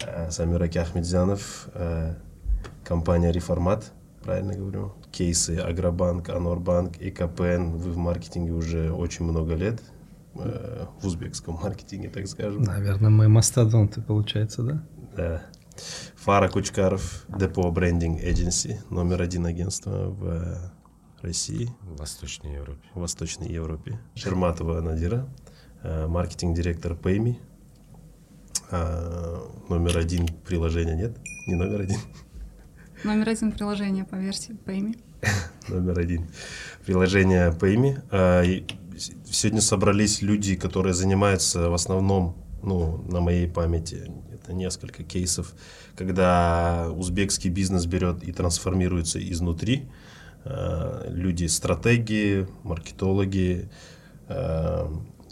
Э, Самираки Ахмедзянов, э, компания «Реформат», правильно говорю? Кейсы Агробанк, Анорбанк и КПН. Вы в маркетинге уже очень много лет, э, в узбекском маркетинге, так скажем. Наверное, мы мастодонты, получается, да? Да. Фара Кучкаров, Депо Брендинг Agency, номер один агентства в России. В Восточной Европе. В Восточной Европе. Шерматова Надира, маркетинг-директор Payme, а, номер один приложения нет? Не номер один? Номер один приложение по версии Payme. номер один приложение. А, сегодня собрались люди, которые занимаются в основном, ну, на моей памяти, это несколько кейсов, когда узбекский бизнес берет и трансформируется изнутри. А, люди стратегии, маркетологи,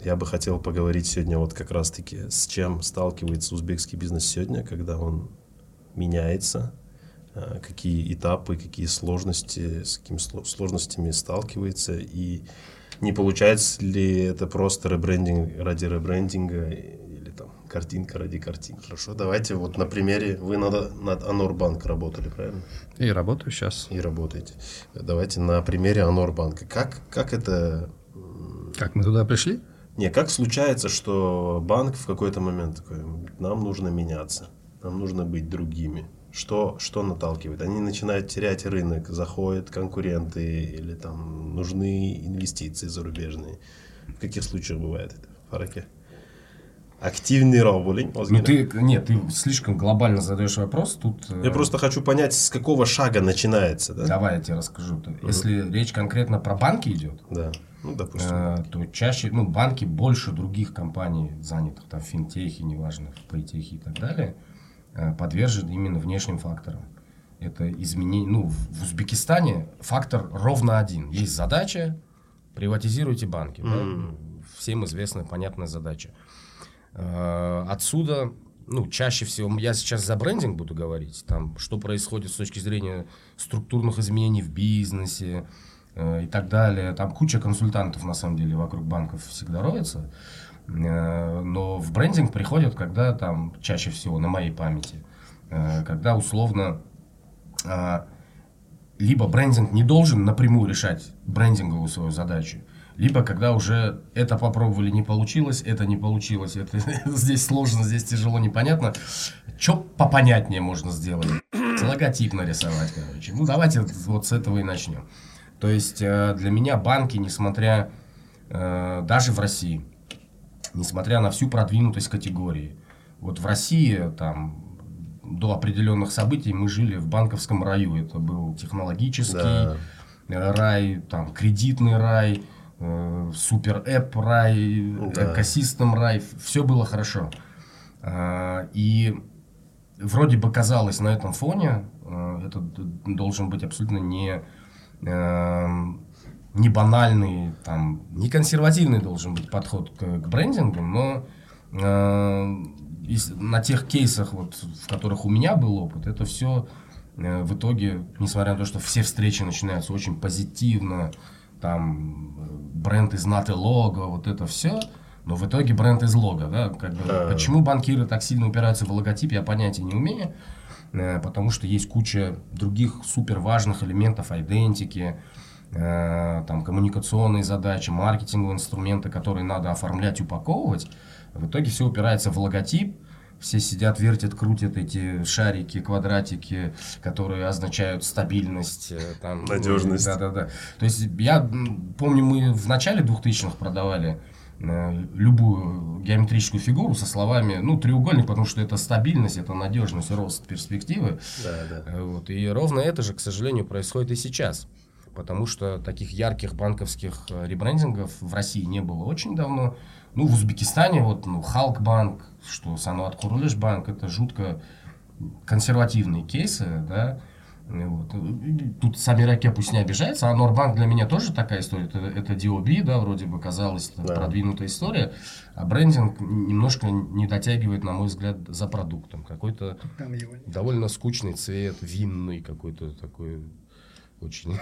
я бы хотел поговорить сегодня вот как раз-таки, с чем сталкивается узбекский бизнес сегодня, когда он меняется, а, какие этапы, какие сложности, с какими сложностями сталкивается, и не получается ли это просто ребрендинг ради ребрендинга картинка ради картинки. Хорошо, давайте вот на примере, вы над, над Анорбанк работали, правильно? И работаю сейчас. И работаете. Давайте на примере Анорбанка. Как, как это... Как мы туда пришли? Не, как случается, что банк в какой-то момент такой, нам нужно меняться, нам нужно быть другими. Что, что наталкивает? Они начинают терять рынок, заходят конкуренты или там нужны инвестиции зарубежные. В каких случаях бывает это? Фараке? Активный роллинг. Ну ты, нет, ты слишком глобально задаешь вопрос. Тут, я э, просто хочу понять, с какого шага начинается. Да? Давай я тебе расскажу. Угу. Если речь конкретно про банки идет, да ну, допустим. Э, то чаще, ну, банки больше других компаний, занятых там в финтехе, неважно, пейтехе и так далее, э, подвержены именно внешним факторам. Это изменение, ну, в Узбекистане фактор ровно один. Есть задача, приватизируйте банки. Mm. Да? Всем известная, понятная задача. Э, отсюда ну, чаще всего, я сейчас за брендинг буду говорить, там, что происходит с точки зрения структурных изменений в бизнесе, Э, и так далее. Там куча консультантов, на самом деле, вокруг банков всегда роется. Э, но в брендинг приходят, когда там, чаще всего, на моей памяти, э, когда условно либо брендинг не должен напрямую решать брендинговую свою задачу, либо когда уже это попробовали, не получилось, это не получилось, это здесь сложно, здесь тяжело, непонятно. Что попонятнее можно сделать? Логотип нарисовать, короче. Ну, давайте вот с этого и начнем. То есть э, для меня банки, несмотря э, даже в России, несмотря на всю продвинутость категории, вот в России там до определенных событий мы жили в банковском раю. Это был технологический да. Рай, там кредитный рай, супер эп рай, да. экосистем рай. Все было хорошо. Э, и вроде бы казалось на этом фоне, э, это должен быть абсолютно не Эм, не банальный, там, не консервативный должен быть подход к, к брендингу, но э, из, на тех кейсах, вот, в которых у меня был опыт, это все э, в итоге, несмотря на то, что все встречи начинаются очень позитивно, там, бренд из наты лого, вот это все, но в итоге бренд из лога, да, как бы, да. почему банкиры так сильно упираются в логотип, я понятия не умею, Э, потому что есть куча других супер важных элементов идентики, э, там коммуникационные задачи, маркетинговые инструменты, которые надо оформлять, упаковывать. В итоге все упирается в логотип, все сидят, вертят, крутят эти шарики, квадратики, которые означают стабильность. Э, там, Надежность. Да, да, да. То есть я помню, мы в начале 2000-х продавали любую геометрическую фигуру со словами, ну, треугольник, потому что это стабильность, это надежность, рост, перспективы. Да, да. Э, вот. И ровно это же, к сожалению, происходит и сейчас. Потому что таких ярких банковских э, ребрендингов в России не было очень давно. Ну, в Узбекистане, вот, ну, Халк банк, что Сануат Курулеш банк, это жутко консервативные кейсы, да, Вот. Тут Самираке пусть не обижается, а Норбанк для меня тоже такая история. Это, это DOB, да, вроде бы казалось, это Да. продвинутая история, а брендинг немножко не дотягивает, на мой взгляд, за продуктом. Какой-то довольно скучный цвет, винный какой-то такой очень...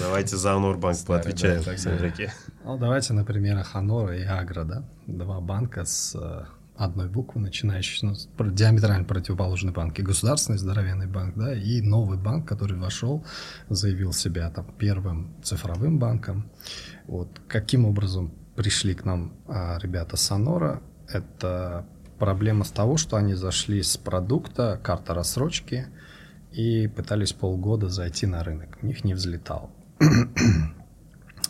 Давайте за Норбанк Старый, поотвечаем. да, так Смотрите. Ну, давайте на примерах Ханора и Агро, да? Два банка с э, одной буквы, начинающие, ну, диаметрально противоположные банки. Государственный здоровенный банк, да, и новый банк, который вошел, заявил себя там первым цифровым банком. Вот каким образом пришли к нам а, ребята Сонора, это проблема с того, что они зашли с продукта, карта рассрочки, и пытались полгода зайти на рынок. У них не взлетал.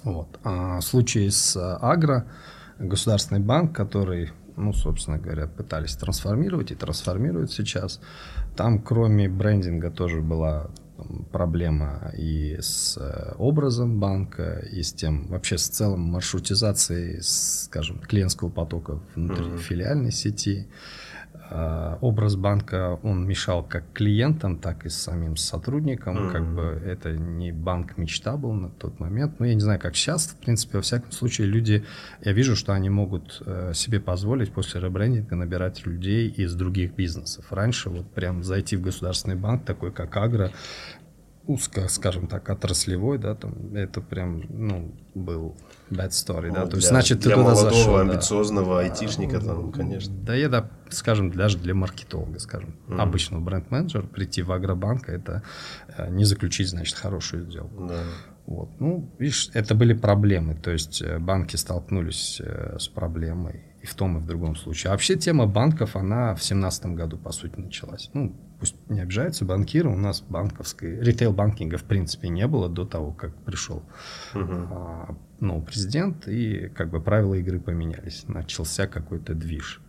Вот. А в случае с а, Агро, государственный банк, который, ну, собственно говоря, пытались трансформировать и трансформируют сейчас, там кроме брендинга тоже была проблема и с э, образом банка, и с тем, вообще с целым маршрутизацией, скажем, клиентского потока внутри Мгм. филиальной сети. А, Образ банка, он мешал как клиентам, так и самим сотрудникам. Как Мгм. бы это не банк мечта был на тот момент. Ну, я не знаю, как сейчас. В принципе, во всяком случае, люди, я вижу, что они могут э, себе позволить после ребрендинга набирать людей из других бизнесов. Раньше вот прям зайти в государственный банк, такой как Агро, узко, скажем так, отраслевой, да, там, это прям, ну, был bad story, да, Ну, то есть, для- значит, ты туда молодого, зашел, да. амбициозного айтишника там, конечно. Да, я, да, скажем, даже для маркетолога, скажем, Мгм. обычного бренд-менеджера прийти в агробанк, это э, не заключить, значит, хорошую сделку. Да. Вот. Ну, видишь, это были проблемы. То есть э, банки столкнулись э, с проблемой и в том, и в другом случае. А вообще тема банков, она в семнадцатом году, по сути, началась. Ну, пусть не обижаются банкиры, у нас банковской, ритейл-банкинга в принципе не было до того, как пришел Мгм. а, ну, президент, и как бы правила игры поменялись. Начался какой-то движ.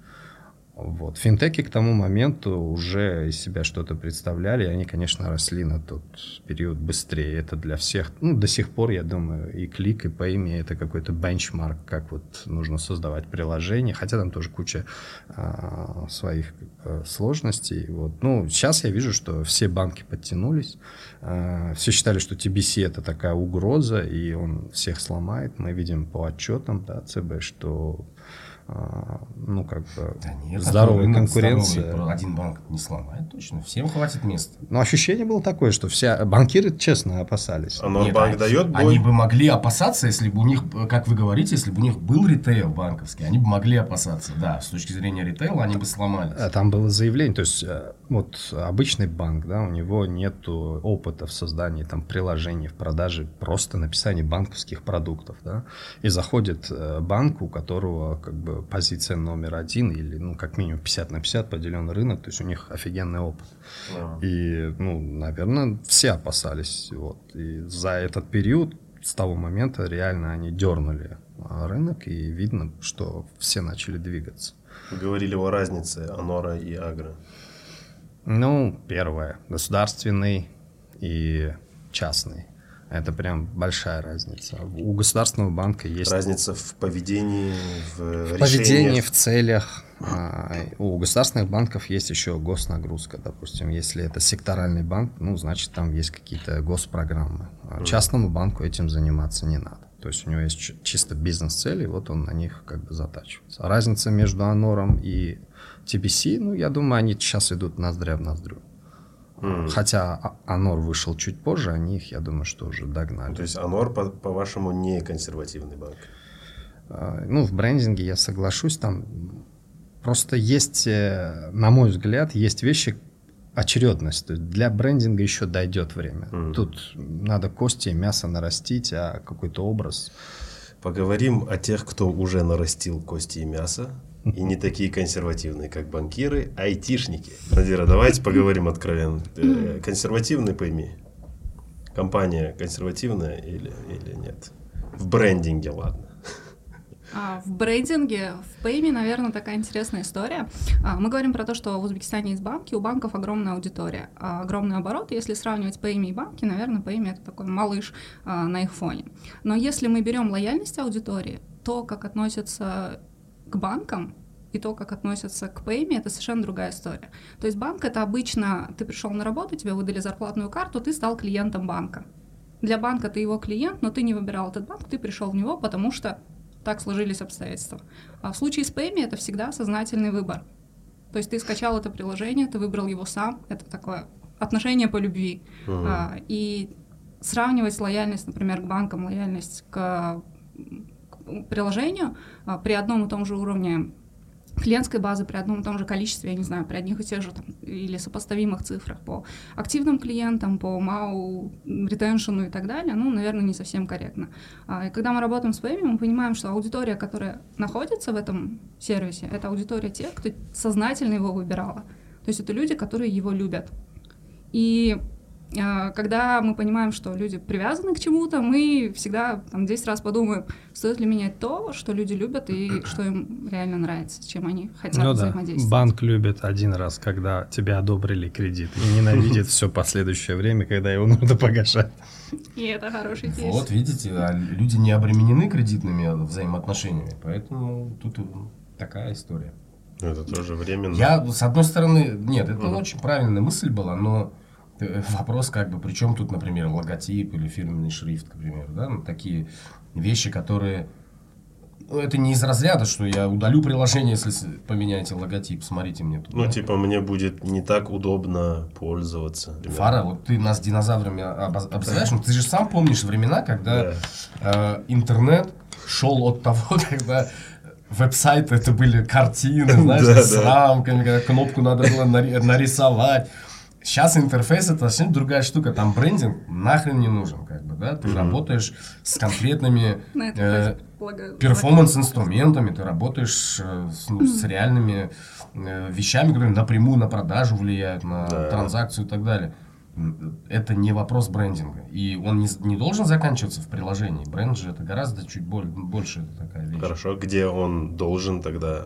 Вот. Финтеки к тому моменту уже из себя что-то представляли, и они, конечно, росли на тот период быстрее. Это для всех, ну, до сих пор, я думаю, и клик, и пойми, это какой-то бенчмарк, как вот нужно создавать приложение, хотя там тоже куча а, своих э, сложностей. Вот. Ну, сейчас я вижу, что все банки подтянулись, а, все считали, что TBC это такая угроза, и он всех сломает. Мы видим по отчетам да, ЦБ, что а, ну, как бы, Да нет, здоровая рынок конкуренция. здоровый, один банк не сломает точно. Всем хватит места. Но ощущение было такое, что все банкиры, честно, опасались. А Нет, дает Они бой? бы могли опасаться, если бы у них, как вы говорите, если бы у них был ритейл банковский, они бы могли опасаться. Да, с точки зрения ритейла они бы сломались. А Там было заявление, то есть э, вот обычный банк, да, у него нет опыта в создании там приложений, в продаже, просто написании банковских продуктов, да, и заходит э, банк, у которого как бы позиция номер один или, ну, как минимум 50 на 50 поделенный рынок, то есть у них офигенный опыт. Да. И, ну, наверное, все опасались. Вот. И за этот период, с того момента, реально они дернули а, рынок, и видно, что все начали двигаться. Вы говорили о разнице Анора и Агро. Ну, первое, государственный и частный. Это прям большая разница. У государственного банка есть Разница в поведении, в, в поведении, в целях. А, У государственных банков есть еще госнагрузка, допустим. Если это секторальный банк, ну, значит, там есть какие-то госпрограммы. А Частному банку этим заниматься не надо. То есть у него есть чи- чисто бизнес-цели, вот он на них как бы затачивается. Разница между Анором и TBC, ну, я думаю, они сейчас идут ноздря в ноздрю. Хотя А- Анор вышел чуть позже, они их, я думаю, что уже догнали. То есть Анор, по- по-вашему, не консервативный банк. А, Ну, в брендинге я соглашусь, там просто есть, э, на мой взгляд, есть вещи, очередность. То есть для брендинга еще дойдет время. Мгм. Тут надо кости и мясо нарастить, а какой-то образ. Поговорим о тех, кто уже нарастил кости и мясо. И не такие консервативные, как банкиры, айтишники. Надира, давайте поговорим откровенно. Э, Консервативный, пойми. Компания консервативная или, или нет? В брендинге, ладно. А, В брендинге, в Пейме, наверное, такая интересная история. А, Мы говорим про то, что в Узбекистане есть банки, у банков огромная аудитория, а, огромный оборот. Если сравнивать Пейми и банки, наверное, Пейми это такой малыш на их фоне. Но если мы берем лояльность аудитории, то, как относятся к банкам, и то, как относятся к пейме, это совершенно другая история. То есть банк это обычно, ты пришел на работу, тебе выдали зарплатную карту, ты стал клиентом банка. Для банка ты его клиент, но ты не выбирал этот банк, ты пришел в него, потому что так сложились обстоятельства. А в случае с Payme это всегда сознательный выбор. То есть ты скачал это приложение, ты выбрал его сам, это такое отношение по любви. Uh-huh. А, и сравнивать лояльность, например, к банкам, лояльность к приложению а, при одном и том же уровне клиентской базы при одном и том же количестве, я не знаю, при одних и тех же там, или сопоставимых цифрах по активным клиентам, по MAU, ретеншену и так далее, ну, наверное, не совсем корректно. А, и когда мы работаем с ПМ, мы понимаем, что аудитория, которая находится в этом сервисе, это аудитория тех, кто сознательно его выбирала. То есть это люди, которые его любят. И когда мы понимаем, что люди привязаны к чему-то, мы всегда там 10 раз подумаем, стоит ли менять то, что люди любят и что им реально нравится, с чем они хотят ну, взаимодействовать. Да. Банк любит один раз, когда тебя одобрили кредит, и ненавидит все последующее время, когда его нужно погашать. И это хороший кейс. Вот, видите, а люди не обременены кредитными взаимоотношениями, поэтому тут такая история. Это тоже временно. Я, с одной стороны, нет, это очень правильная мысль была, но вопрос как бы, при чем тут, например, логотип или фирменный шрифт, к примеру, да, ну, такие вещи, которые, ну, это не из разряда, что я удалю приложение, если поменяете логотип, смотрите мне тут. Ну, да? типа, мне будет не так удобно пользоваться. Ребята. Фара, вот ты нас динозаврами обзываешь, но ты же сам помнишь времена, когда э, интернет шел от того, когда веб-сайты это были картины, знаешь, с рамками, когда кнопку надо было нарисовать. Сейчас интерфейс это совсем другая штука. Там брендинг нахрен не нужен, как бы, да. Ты mm-hmm. работаешь с конкретными э, перформанс-инструментами, ты работаешь э, с, ну, с реальными э, вещами, которые напрямую на продажу влияют, на да. транзакцию и так далее. Это не вопрос брендинга. И он не, не должен заканчиваться в приложении. Бренд же это гораздо чуть боль, больше такая вещь. Хорошо, где он должен тогда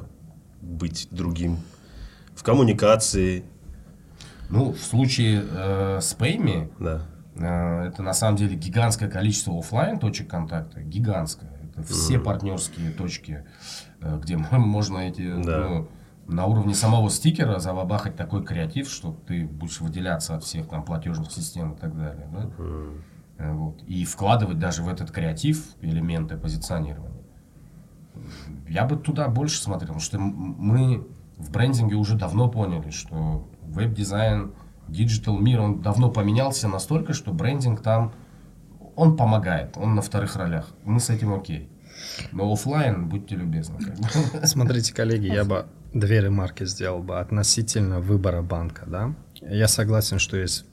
быть другим? В коммуникации, ну, в случае э, с Payme, да. э, это на самом деле гигантское количество офлайн точек контакта, гигантское. Это все mm. партнерские точки, э, где можно эти, да. ну, на уровне самого стикера забабахать такой креатив, что ты будешь выделяться от всех там платежных систем и так далее. Да? Mm. Вот. И вкладывать даже в этот креатив элементы позиционирования. Я бы туда больше смотрел, потому что мы в брендинге уже давно поняли, что веб-дизайн, digital мир, он давно поменялся настолько, что брендинг там, он помогает, он на вторых ролях. Мы с этим окей. Но офлайн, будьте любезны. Смотрите, коллеги, я бы две ремарки сделал бы относительно выбора банка. Да? Я согласен, что есть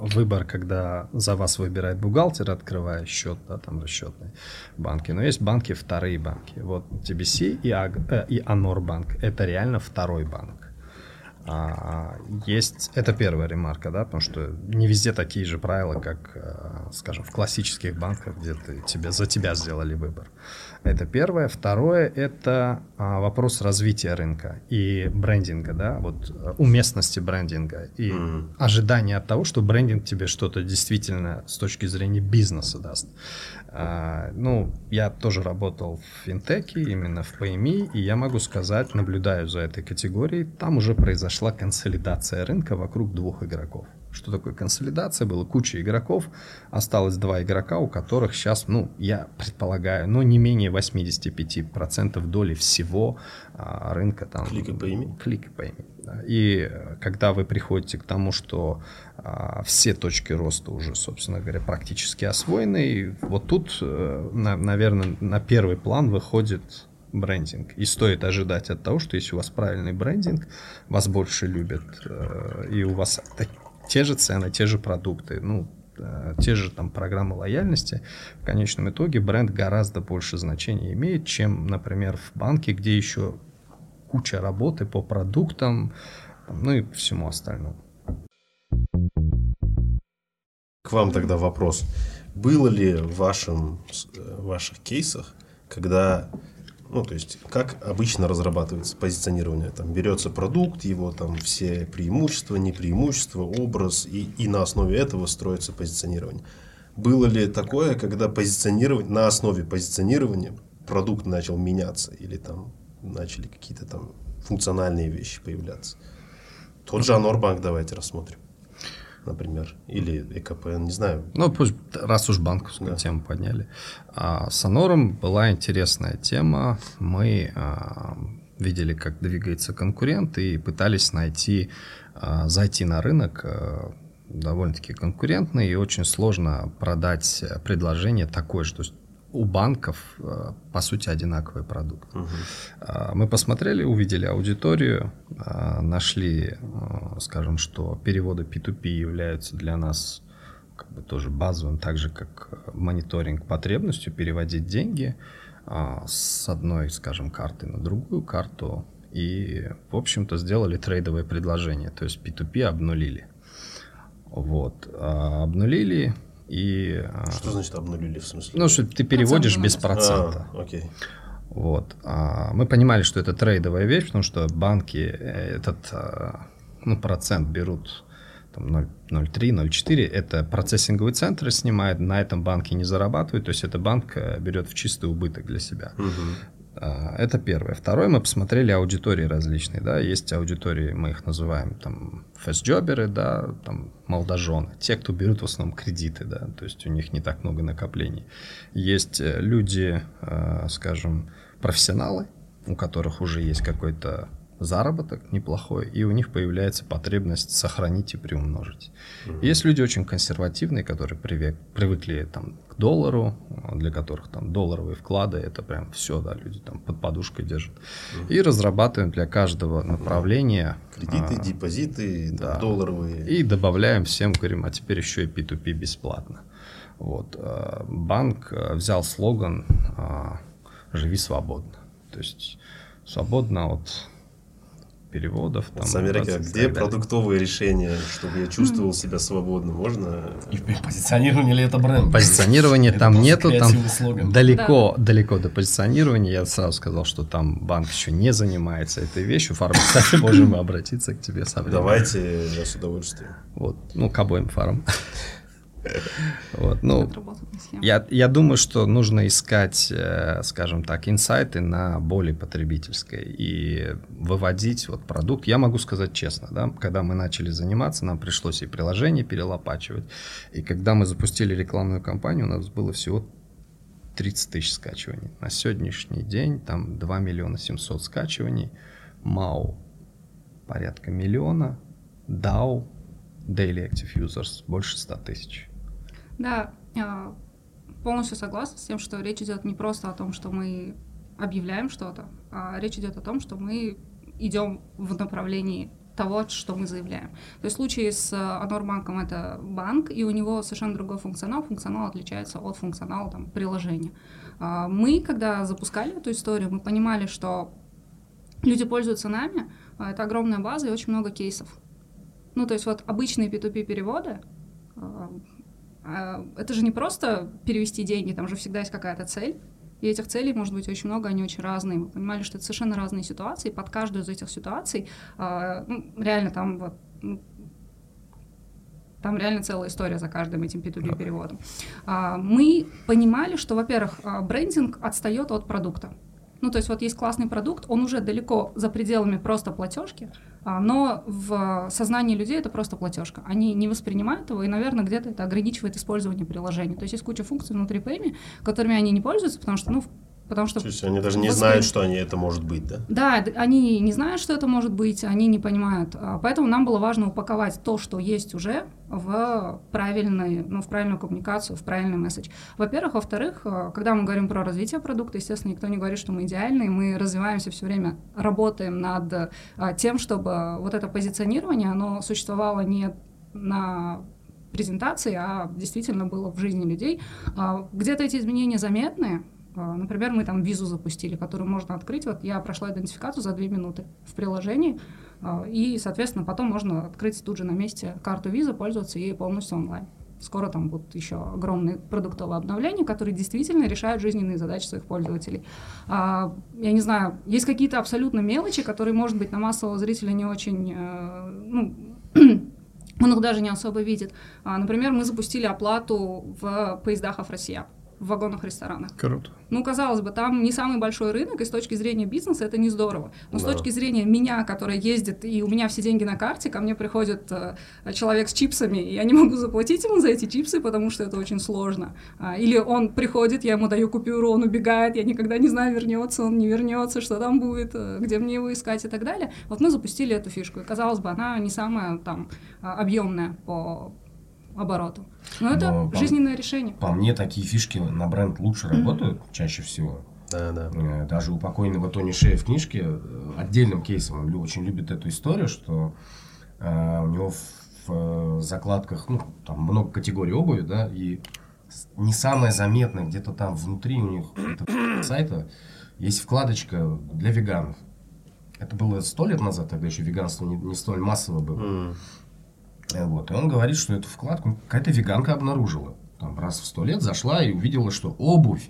выбор, когда за вас выбирает бухгалтер, открывая счет, да, там расчетные банки. Но есть банки, вторые банки. Вот TBC и, Аг, э, и Анор банк. Это реально второй банк. А, есть, это первая ремарка, да, потому что не везде такие же правила, как, э, скажем, в классических банках, где ты, тебе, за тебя сделали выбор. Это первое. Второе – это а, вопрос развития рынка и брендинга, да, вот э, уместности брендинга и mm. ожидания от того, что брендинг тебе что-то действительно с точки зрения бизнеса даст. А, ну, я тоже работал в финтеке, именно в PMI, и я могу сказать, наблюдаю за этой категорией, там уже произошла консолидация рынка вокруг двух игроков. Что такое консолидация? Было куча игроков, осталось два игрока, у которых сейчас, ну, я предполагаю, ну, не менее 85% доли всего а, рынка там. Клик и пойми. Клик и пойми. Да. И э, когда вы приходите к тому, что а, все точки роста уже, собственно говоря, практически освоены, и вот тут, а, на, наверное, на первый план выходит брендинг. И стоит ожидать от того, что если у вас правильный брендинг, вас больше любят, э, и у вас те же цены, те же продукты, ну, э, те же там программы лояльности, в конечном итоге бренд гораздо больше значения имеет, чем, например, в банке, где еще куча работы по продуктам, ну и всему остальному. К вам тогда вопрос. Было ли в вашем, э, в ваших кейсах, когда ну, то есть, как обычно разрабатывается позиционирование? Там берется продукт, его там все преимущества, не преимущества, образ, и, и на основе этого строится позиционирование. Было ли такое, когда позиционирование, на основе позиционирования продукт начал меняться, или там начали какие-то там функциональные вещи появляться. Тот же Анорбанк давайте рассмотрим, например, или ЭКП, не знаю. Ну, пусть, раз уж банковскую Да. тему подняли. А, с Анором была интересная тема. Мы а, видели, как двигается конкурент, и пытались найти, а, зайти на рынок а, довольно-таки конкурентный, и очень сложно продать предложение такое, что у банков, а, по сути, одинаковый продукт. А, Мы посмотрели, увидели аудиторию, а, нашли, скажем, что переводы P2P являются для нас как бы тоже базовым, так же как э, мониторинг потребностью переводить деньги с одной, скажем, карты на другую карту. И, в общем-то, сделали трейдовое предложение, то есть P2P обнулили. Вот. Обнулили и... а, Что значит обнулили в смысле? Ну, что ты переводишь Процент без процента. А, окей. Вот. А, Мы понимали, что это трейдовая вещь, потому что банки э, этот а, ну, процент берут там, 0 0,3, 0,4. Это процессинговый центр снимает, на этом банки не зарабатывают, то есть это банк э, берет в чистый убыток для себя. Мгм. А, Это первое. Второе, мы посмотрели аудитории различные, да, есть аудитории, мы их называем там фастджоберы, да, там молодожены, те, кто берут в основном кредиты, да, то есть у них не так много накоплений. Есть э, люди, э, скажем, профессионалы, у которых уже есть какой-то заработок неплохой, и у них появляется потребность сохранить и приумножить. Есть люди очень консервативные, которые привек- привыкли там, к доллару, для которых там долларовые вклады это прям все, да, люди там под подушкой держат. И разрабатываем для каждого направления Кредиты, а, депозиты, да. долларовые. и добавляем всем, говорим, а теперь еще и P2P бесплатно. Вот. а, Банк а, взял слоган а, «Живи свободно». То есть свободно от переводов. Там, операций и где продуктовые решения, чтобы я чувствовал себя свободно? Можно? И позиционирование ли это бренд? Позиционирования там нету, там слоган. далеко, далеко до позиционирования. Я сразу сказал, что там банк еще не занимается этой вещью. Фарм, кстати, можем мы обратиться к тебе со временем. Давайте, я с удовольствием. Вот, ну, к обоим фарам. Вот, ну, я, я думаю, что нужно искать, э, скажем так, инсайты на более потребительской и выводить вот продукт. Я могу сказать честно, да, когда мы начали заниматься, нам пришлось и приложение перелопачивать. И когда мы запустили рекламную кампанию, у нас было всего 30 тысяч скачиваний. На сегодняшний день там 2 миллиона 700 скачиваний. MAU порядка миллиона. DAO Daily Active Users больше 100 тысяч. Да, а, полностью согласна с тем, что речь идет не просто о том, что мы объявляем что-то, а речь идет о том, что мы идем в направлении того, что мы заявляем. То есть в случае с Анорбанком это банк, и у него совершенно другой функционал. Функционал отличается от функционала там, приложения. А, Мы, когда запускали эту историю, мы понимали, что люди пользуются нами, а это огромная база и очень много кейсов. Ну, то есть вот обычные P2P переводы, это же не просто перевести деньги, там же всегда есть какая-то цель. И этих целей может быть очень много, они очень разные. Мы понимали, что это совершенно разные ситуации. Под каждую из этих ситуаций а, ну, реально там вот ну, там реально целая история за каждым этим P2P переводом. А, Мы понимали, что, во-первых, а, брендинг отстает от продукта. Ну, то есть вот есть классный продукт, он уже далеко за пределами просто платежки, а, но в сознании людей это просто платежка. Они не воспринимают его, и, наверное, где-то это ограничивает использование приложения. То есть есть куча функций внутри Payme, которыми они не пользуются, потому что, ну, потому что... То есть они даже не воспри- знают, что они это может быть, да? Да, они не знают, что это может быть, они не понимают. А, Поэтому нам было важно упаковать то, что есть уже, в, правильный, ну, в правильную коммуникацию, в правильный месседж. Во-первых. Во-вторых, а, когда мы говорим про развитие продукта, естественно, никто не говорит, что мы идеальные, мы развиваемся все время, работаем над а, тем, чтобы вот это позиционирование, оно существовало не на презентации, а действительно было в жизни людей. Где-то эти изменения заметны, Например, мы там визу запустили, которую можно открыть. Вот я прошла идентификацию за две минуты в приложении, а, и, соответственно, потом можно открыть тут же на месте карту визы, пользоваться ей полностью онлайн. Скоро там будут еще огромные продуктовые обновления, которые действительно решают жизненные задачи своих пользователей. А, я не знаю, есть какие-то абсолютно мелочи, которые, может быть, на массового зрителя не очень, э, ну, он их даже не особо видит. А, например, мы запустили оплату в поездах Афросия. В вагонах-ресторанах. Круто. Ну, казалось бы, там не самый большой рынок, и с точки зрения бизнеса это не здорово. Но с Да. точки зрения меня, которая ездит, и у меня все деньги на карте, ко мне приходит э, человек с чипсами, и я не могу заплатить ему за эти чипсы, потому что это очень сложно. А, или он приходит, я ему даю купюру, он убегает, я никогда не знаю, вернется он, не вернется, что там будет, э, где мне его искать и так далее. Вот мы запустили эту фишку, и казалось бы, она не самая там а, объемная по обороту. Но это Но, по- жизненное решение. По мне, такие фишки на бренд лучше работают чаще всего. Да, да. Э, Даже у покойного Тони Шея в книжке э, отдельным кейсом он очень любит эту историю, что э, у него в, э, закладках ну, там много категорий обуви, да, и не самое заметное, где-то там внутри у них сайта есть вкладочка для веганов. Это было сто лет назад, тогда еще веганство не, не столь массово было. Э, Вот. И он говорит, что эту вкладку какая-то веганка обнаружила. Там раз в сто лет зашла и увидела, что обувь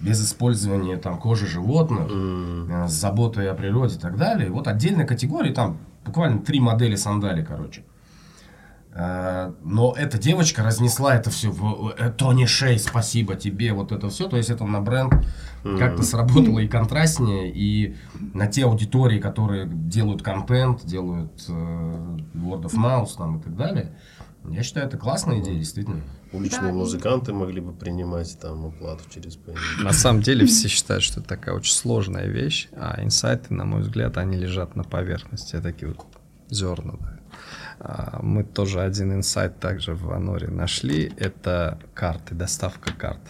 без использования там, кожи животных, э, с заботой о природе и так далее. Вот отдельная категория, там буквально три модели сандали, короче. Э, Но эта девочка разнесла это все в э, Тони Шей, спасибо тебе, вот это все. То есть это на бренд как-то сработало и контрастнее, и на те аудитории, которые делают контент, делают э, word of mouth там, и так далее. Я считаю, это классная идея, действительно. Уличные Да, и- музыканты могли бы принимать там оплату через. На самом деле все считают, что это такая очень сложная вещь, а инсайты, на мой взгляд, они лежат на поверхности, такие вот зерна. да. А, Мы тоже один инсайт также в Аноре нашли, это карты, доставка карт.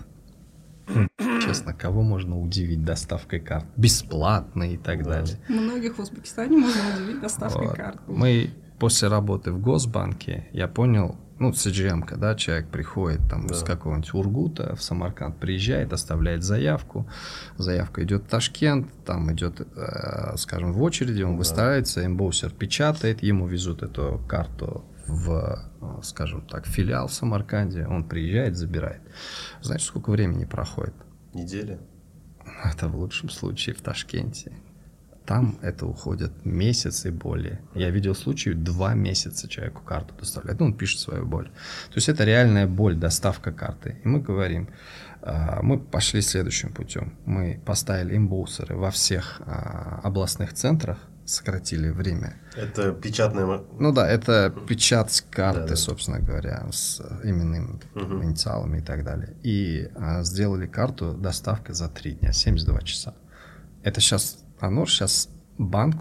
Честно, кого можно удивить доставкой карт? Бесплатно и так далее. Многих в Узбекистане можно удивить доставкой Вот. карт. Мы после работы в Госбанке, я понял, ну, CGM, да, человек приходит там Да. из какого-нибудь Ургута в Самарканд, приезжает, оставляет заявку, заявка идет в Ташкент, там идет, э, скажем, в очереди, он выстраивается, эмбоусер печатает, ему везут эту карту в, э, скажем так, филиал в Самарканде, он приезжает, забирает. Знаете, сколько времени проходит? Неделя? Это в лучшем случае в Ташкенте. Там это уходит месяц и более. Я видел случаи, два месяца человеку карту доставляют. Ну, он пишет свою боль. То есть это реальная боль, доставка карты. И мы говорим, а, мы пошли следующим путем. Мы поставили имбоусеры во всех а, областных центрах, сократили время. Это печатная... Ну да, это печать карты, Да-да. собственно говоря, с именным там, инициалами и так далее. И а, сделали карту доставка за три дня, 72 часа. Это сейчас, Анор сейчас банк,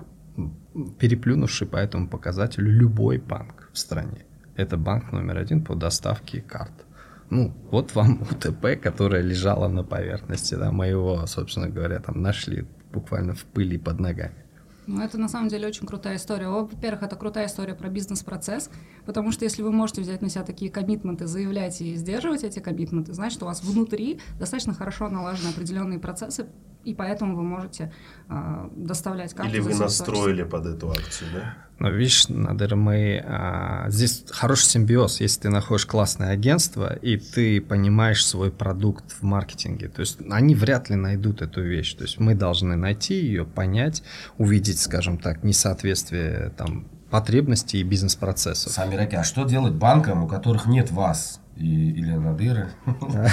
переплюнувший по этому показателю любой банк в стране. Это банк номер один по доставке карт. Ну, вот вам УТП, которая лежала на поверхности, да, мы его, собственно говоря, там нашли буквально в пыли под ногами. Ну, это на самом деле очень крутая история. Во-первых, это крутая история про бизнес-процесс, потому что если вы можете взять на себя такие коммитменты, заявлять и сдерживать эти коммитменты, значит, у вас внутри достаточно хорошо налажены определенные процессы, и поэтому вы можете а, доставлять карты Или вы 72 часа. настроили под эту акцию, да? Но видишь, Надыр, мы а, здесь хороший симбиоз, если ты находишь классное агентство и ты понимаешь свой продукт в маркетинге. То есть они вряд ли найдут эту вещь. То есть мы должны найти ее, понять, увидеть, скажем так, несоответствие там потребностей и бизнес-процессов. Сами раки, а что делать банкам, у которых нет вас и, или надыры?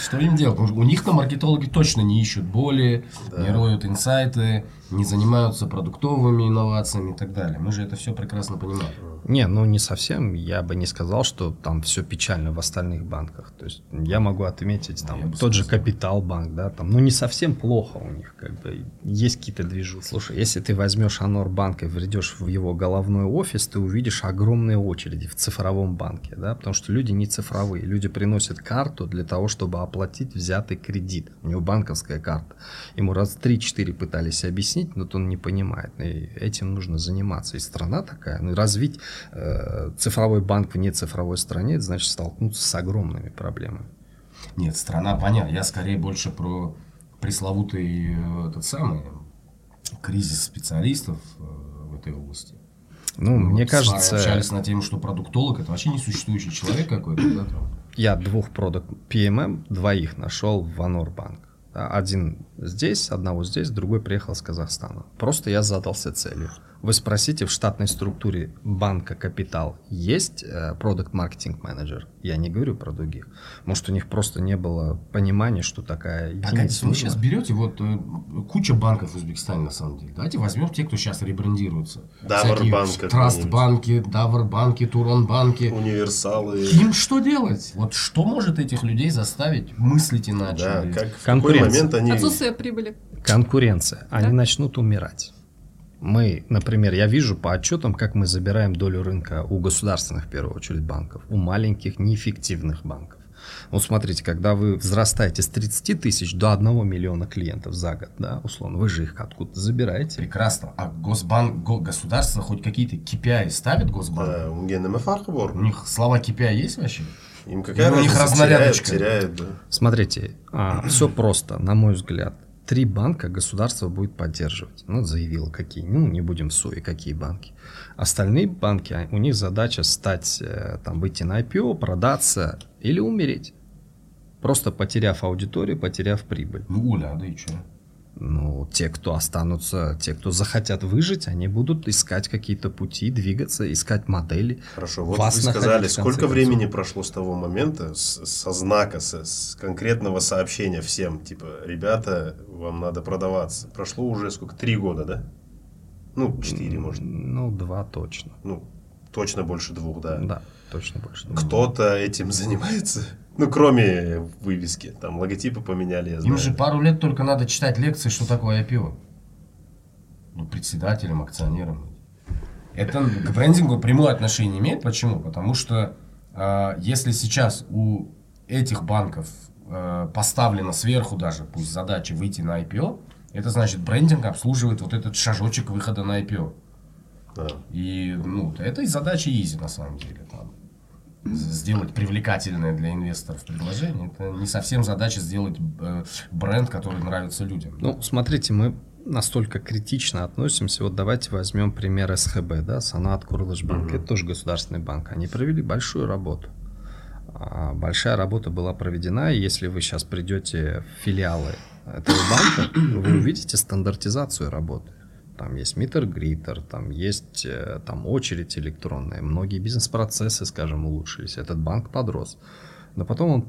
Что им делать? У у них-то маркетологи точно не ищут боли, не роют инсайты, не занимаются продуктовыми инновациями и так далее. Мы же это все прекрасно понимаем. Не, ну не совсем. Я бы не сказал, что там все печально в остальных банках. То есть я могу отметить там Я тот же. Капитал банк, да, там, ну не совсем плохо у них, как бы есть какие-то движухи. Слушай, если ты возьмешь Анор банк и войдешь в его головной офис, ты увидишь огромные очереди в цифровом банке, да, потому что люди не цифровые, люди приносят карту для того, чтобы оплатить взятый кредит. У него банковская карта. Ему раз 3-4 пытались объяснить, но он не понимает. И этим нужно заниматься. И страна такая, ну, развить э, цифровой банк в нецифровой стране, это значит столкнуться с огромными проблемами. Нет, страна понятна. Я скорее больше про пресловутый э, этот самый кризис специалистов э, в этой области. Ну, Мы мне вот кажется, общались на тему, что продуктолог это вообще несуществующий человек какой-то, да, там. я двух продукт PMM, двоих нашел в Анор банк. Да, Один здесь, одного здесь, другой приехал из Казахстана. Просто я задался целью. Вы спросите, в штатной структуре банка «Капитал» есть продукт-маркетинг менеджер? Я не говорю про других. Может, у них просто не было понимания, что такая Погодите, вы сейчас берете вот э, куча банков в Узбекистане, на самом деле. Давайте возьмем те, кто сейчас ребрендируется. Давар Всякие банк Траст какой-нибудь. банки, Давар банки, Турон банки. Универсалы. Им что делать? Вот что может этих людей заставить мыслить иначе? Да, как в какой Конкуренция. момент они... Отсутствие прибыли. Конкуренция. Они Да. начнут умирать. Мы, например, я вижу по отчетам, как мы забираем долю рынка у государственных, в первую очередь, банков, у маленьких неэффективных банков. Вот смотрите, когда вы взрастаете с 30 тысяч до 1 миллиона клиентов за год, да, условно, вы же их откуда-то забираете. Прекрасно. А Госбанк, го- государство хоть какие-то KPI ставит Госбанк? Да, у них слова KPI есть вообще? Им какая Или у них разница, теряет, разнарядочка? теряет, да. Смотрите, все просто, на мой взгляд. Три банка государство будет поддерживать. Ну, заявило, какие. Ну, не будем в суе, какие банки. Остальные банки, а, у них задача стать, э, там, выйти на IPO, продаться или умереть. Просто потеряв аудиторию, потеряв прибыль. Ну, Оля, а да и что? Ну, те, кто останутся, те, кто захотят выжить, они будут искать какие-то пути, двигаться, искать модели. Хорошо, вот Вас вы сказали, сколько концов. времени прошло с того момента, с- со знака, со- с конкретного сообщения всем, типа, ребята, вам надо продаваться. Прошло уже сколько, три года, да? Ну, четыре, может. Ну, два точно. Ну, точно больше двух, да. Да, точно больше. Кто-то этим занимается? Ну, кроме вывески. Там логотипы поменяли, я Им знаю. же пару лет только надо читать лекции, что такое IPO. Ну, председателям, акционерам. Это к брендингу прямое отношение имеет. Почему? Потому что э, если сейчас у этих банков э, поставлена сверху даже, пусть задача выйти на IPO, это значит брендинг обслуживает вот этот шажочек выхода на IPO. Да. И ну, это и задача изи на самом деле. Там, сделать привлекательное для инвесторов предложение. Это не совсем задача сделать э, бренд, который нравится людям. Ну, смотрите, мы настолько критично относимся. Вот давайте возьмем пример СХБ, да, Санат Курлышбанк. Это тоже государственный банк. Они провели большую работу. А, Большая работа была проведена, и если вы сейчас придете в филиалы этого банка, вы увидите стандартизацию работы. Там есть митер-гритер, там есть э, там очередь электронная, многие бизнес-процессы, скажем, улучшились. Этот банк подрос. Но потом он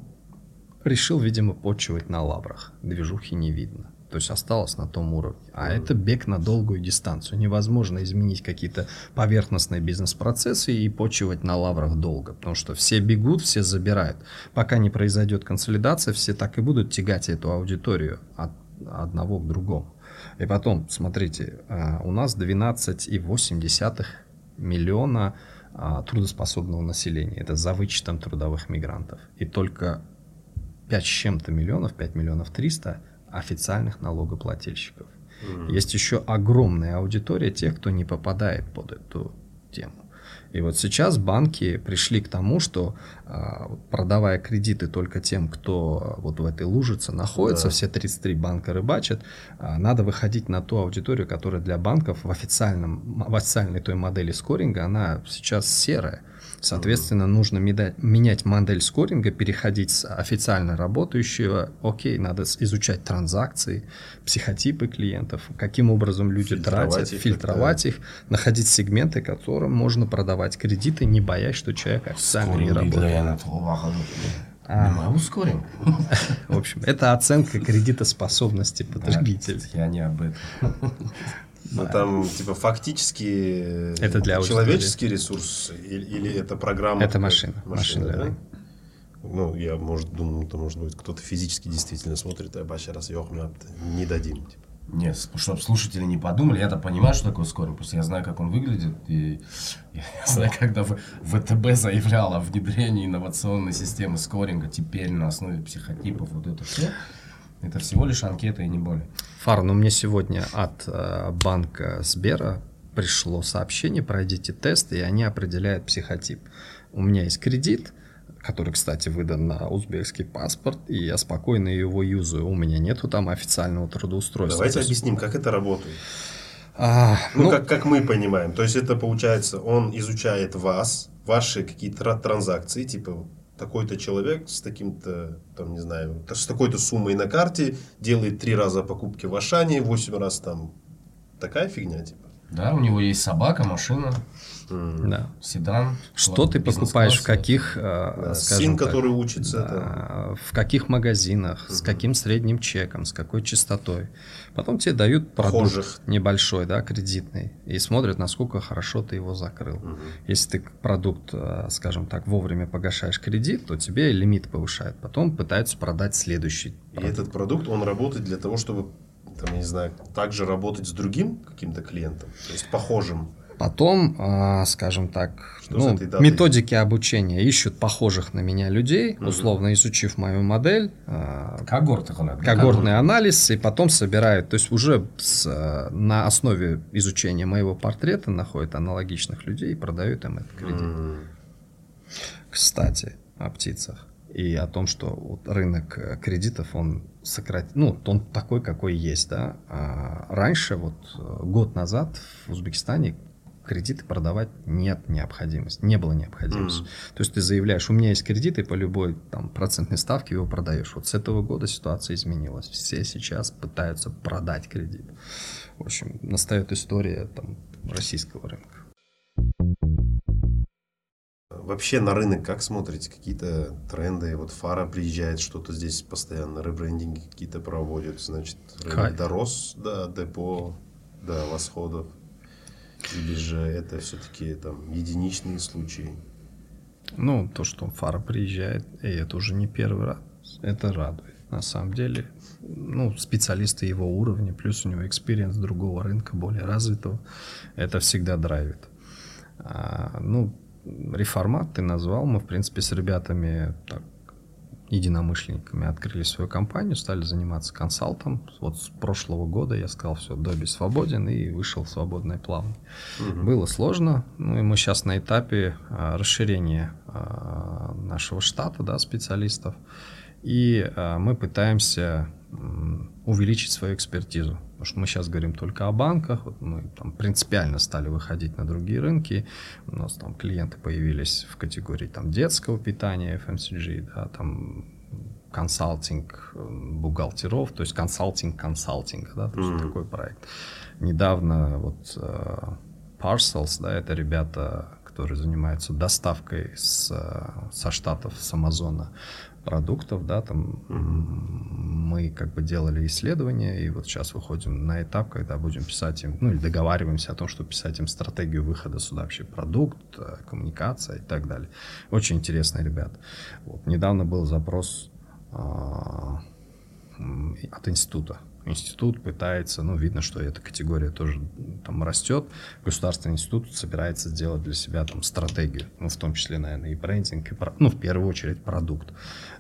решил, видимо, почивать на лаврах. Движухи не видно. То есть осталось на том уровне. А это бег на долгую дистанцию. Невозможно изменить какие-то поверхностные бизнес-процессы и почивать на лаврах долго. Потому что все бегут, все забирают. Пока не произойдет консолидация, все так и будут тягать эту аудиторию от одного к другому. И потом, смотрите, а, у нас 12,8 миллиона а, трудоспособного населения. Это за вычетом трудовых мигрантов. И только 5 с чем-то миллионов, 5 миллионов 300 официальных налогоплательщиков. Есть еще огромная аудитория тех, кто не попадает под эту тему. И вот сейчас банки пришли к тому, что а, продавая кредиты только тем, кто вот в этой лужице находится, Да. все 33 банка рыбачат, а, надо выходить на ту аудиторию, которая для банков в, официальном, в официальной той модели скоринга, она сейчас серая. Соответственно, нужно меда- менять модель скоринга, переходить с официально работающего. Окей, надо изучать транзакции, психотипы клиентов, каким образом люди Фильтровать тратят, их, фильтровать их, находить сегменты, которым можно продавать кредиты, не боясь, что человек официально не работает. А. Не могу скорим. В общем, это оценка кредитоспособности потребителя. Я не об этом. Ну, там, типа, фактически Это для человеческий ресурс или, или это программа? Это какая-то? машина, машина, да? Ну, я, может, думаю, то, может быть, кто-то физически действительно смотрит, а баша раз ёхнет, не дадим. Типа. Нет, чтобы слушатели не подумали, я-то понимаю, что такое скоринг, просто я знаю, как он выглядит, и я знаю, когда В- ВТБ заявлял о внедрении инновационной системы скоринга теперь на основе психотипов, вот это все, это всего лишь анкета и не более. Фар, ну мне сегодня от э, банка Сбера пришло сообщение, пройдите тест, и они определяют психотип. У меня есть кредит, который, кстати, выдан на узбекский паспорт, и я спокойно его юзаю. У меня нету там официального трудоустройства. Давайте есть, объясним, как это работает. а, Ну, ну, как, как мы понимаем. То есть, это получается, он изучает вас, ваши какие-то тра- транзакции, типа, такой-то человек с таким-то, там, не знаю, с такой-то суммой на карте делает три раза покупки в Ашане, восемь раз там такая фигня, типа. Да, у него есть собака, машина, Да. седан. Что ты покупаешь в каких, э, Да, скажем сын, так, который учится, да, это- в каких магазинах, с каким средним чеком, с какой частотой. Потом тебе дают продукт небольшой, да, кредитный, и смотрят, насколько хорошо ты его закрыл. Если ты продукт, э, скажем так, вовремя погашаешь кредит, то тебе лимит повышают. Потом пытаются продать следующий. И этот продукт, он работает для того, чтобы, там, я не знаю, также работать с другим каким-то клиентом, то есть похожим. Потом, а, скажем так, Что ну, методики обучения ищут похожих на меня людей, условно изучив мою модель, а, Когорт их надо. когортный анализ, и потом собирают, то есть уже с, э, на основе изучения моего портрета находят аналогичных людей и продают им этот кредит. Кстати, о птицах и о том, что вот рынок э, кредитов, он сократил, ну, он такой, какой есть, да. А раньше, вот э, год назад в Узбекистане кредиты продавать нет необходимости, не было необходимости. То есть ты заявляешь, у меня есть кредиты по любой там процентной ставке, его продаешь. Вот с этого года ситуация изменилась. Все сейчас пытаются продать кредит. В общем, настает история там российского рынка. Вообще на рынок как смотрите? Какие-то тренды? Вот Фара приезжает, что-то здесь постоянно, ребрендинги какие-то проводят. Значит, рынок Кайф. дорос до депо, до восходов. Или же это все-таки там единичные случаи? Ну, то, что Фара приезжает, и это уже не первый раз, это радует. На самом деле, ну, специалисты его уровня, плюс у него experience другого рынка, более развитого, это всегда драйвит. А, ну, реформат ты назвал, мы, в принципе, с ребятами так, единомышленниками открыли свою компанию, стали заниматься консалтом. Вот с прошлого года я сказал, все, Добби свободен и вышел в свободное плавание. Было сложно, ну и мы сейчас на этапе а, расширения а, нашего штата, да, специалистов, и а, мы пытаемся м, увеличить свою экспертизу. Потому что мы сейчас говорим только о банках, вот мы там принципиально стали выходить на другие рынки, у нас там клиенты появились в категории там детского питания, FMCG, да, там консалтинг э, бухгалтеров, то есть консалтинг консалтинга, да, то есть такой проект. Недавно вот э, Parcels, да, это ребята, которые занимаются доставкой с, э, со штатов, с Амазона продуктов, да, там м, мы как бы делали исследования, и вот сейчас выходим на этап, когда будем писать им, ну или договариваемся о том, что писать им стратегию выхода сюда вообще продукт, э, коммуникация и так далее. Очень интересные ребята. Вот, недавно был запрос а, от института. Институт пытается, ну, видно, что эта категория тоже там растет. Государственный институт собирается сделать для себя там стратегию, ну, в том числе, наверное, и брендинг, и, ну, в первую очередь, продукт.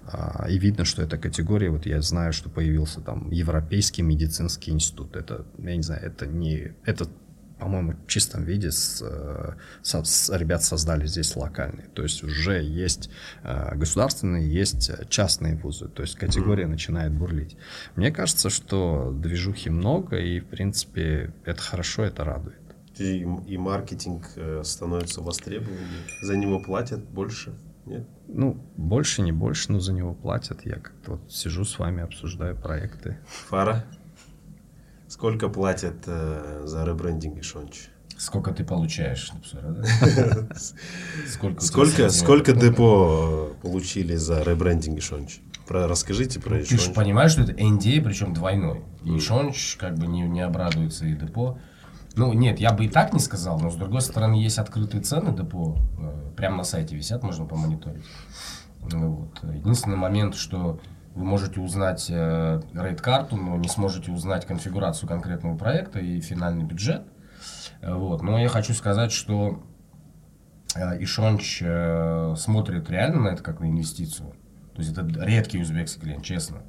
А, и видно, что эта категория, вот я знаю, что появился там Европейский медицинский институт. Это, я не знаю, это не, это по-моему, в чистом виде с, э, со- с- ребят создали здесь локальные. То есть уже есть э, государственные, есть частные вузы. То есть категория начинает бурлить. Мне кажется, что движухи много, и, в принципе, это хорошо, это радует. И, и маркетинг э, становится востребованным, за него платят больше, нет? Ну, больше, не больше, но за него платят. Я как-то вот сижу с вами, обсуждаю проекты. Фара, сколько платят э, за ребрендинг Ишонч? Сколько ты получаешь? Сколько, Сколько, сколько депо получили за ребрендинг Ишонч? Про, расскажите про Ты же Ишонч. понимаешь, что это NDA, причем двойной. И Шонч как бы не, не обрадуется, и депо. Ну, нет, я бы и так не сказал, но с другой стороны, есть открытые цены депо, э, прямо на сайте висят, можно помониторить. Ну, вот. Единственный момент, что вы можете узнать э, рейд-карту, но не сможете узнать конфигурацию конкретного проекта и финальный бюджет. Э, Вот. Но я хочу сказать, что Ишонч смотрит реально на это как на инвестицию. То есть это редкий узбекский клиент, честно.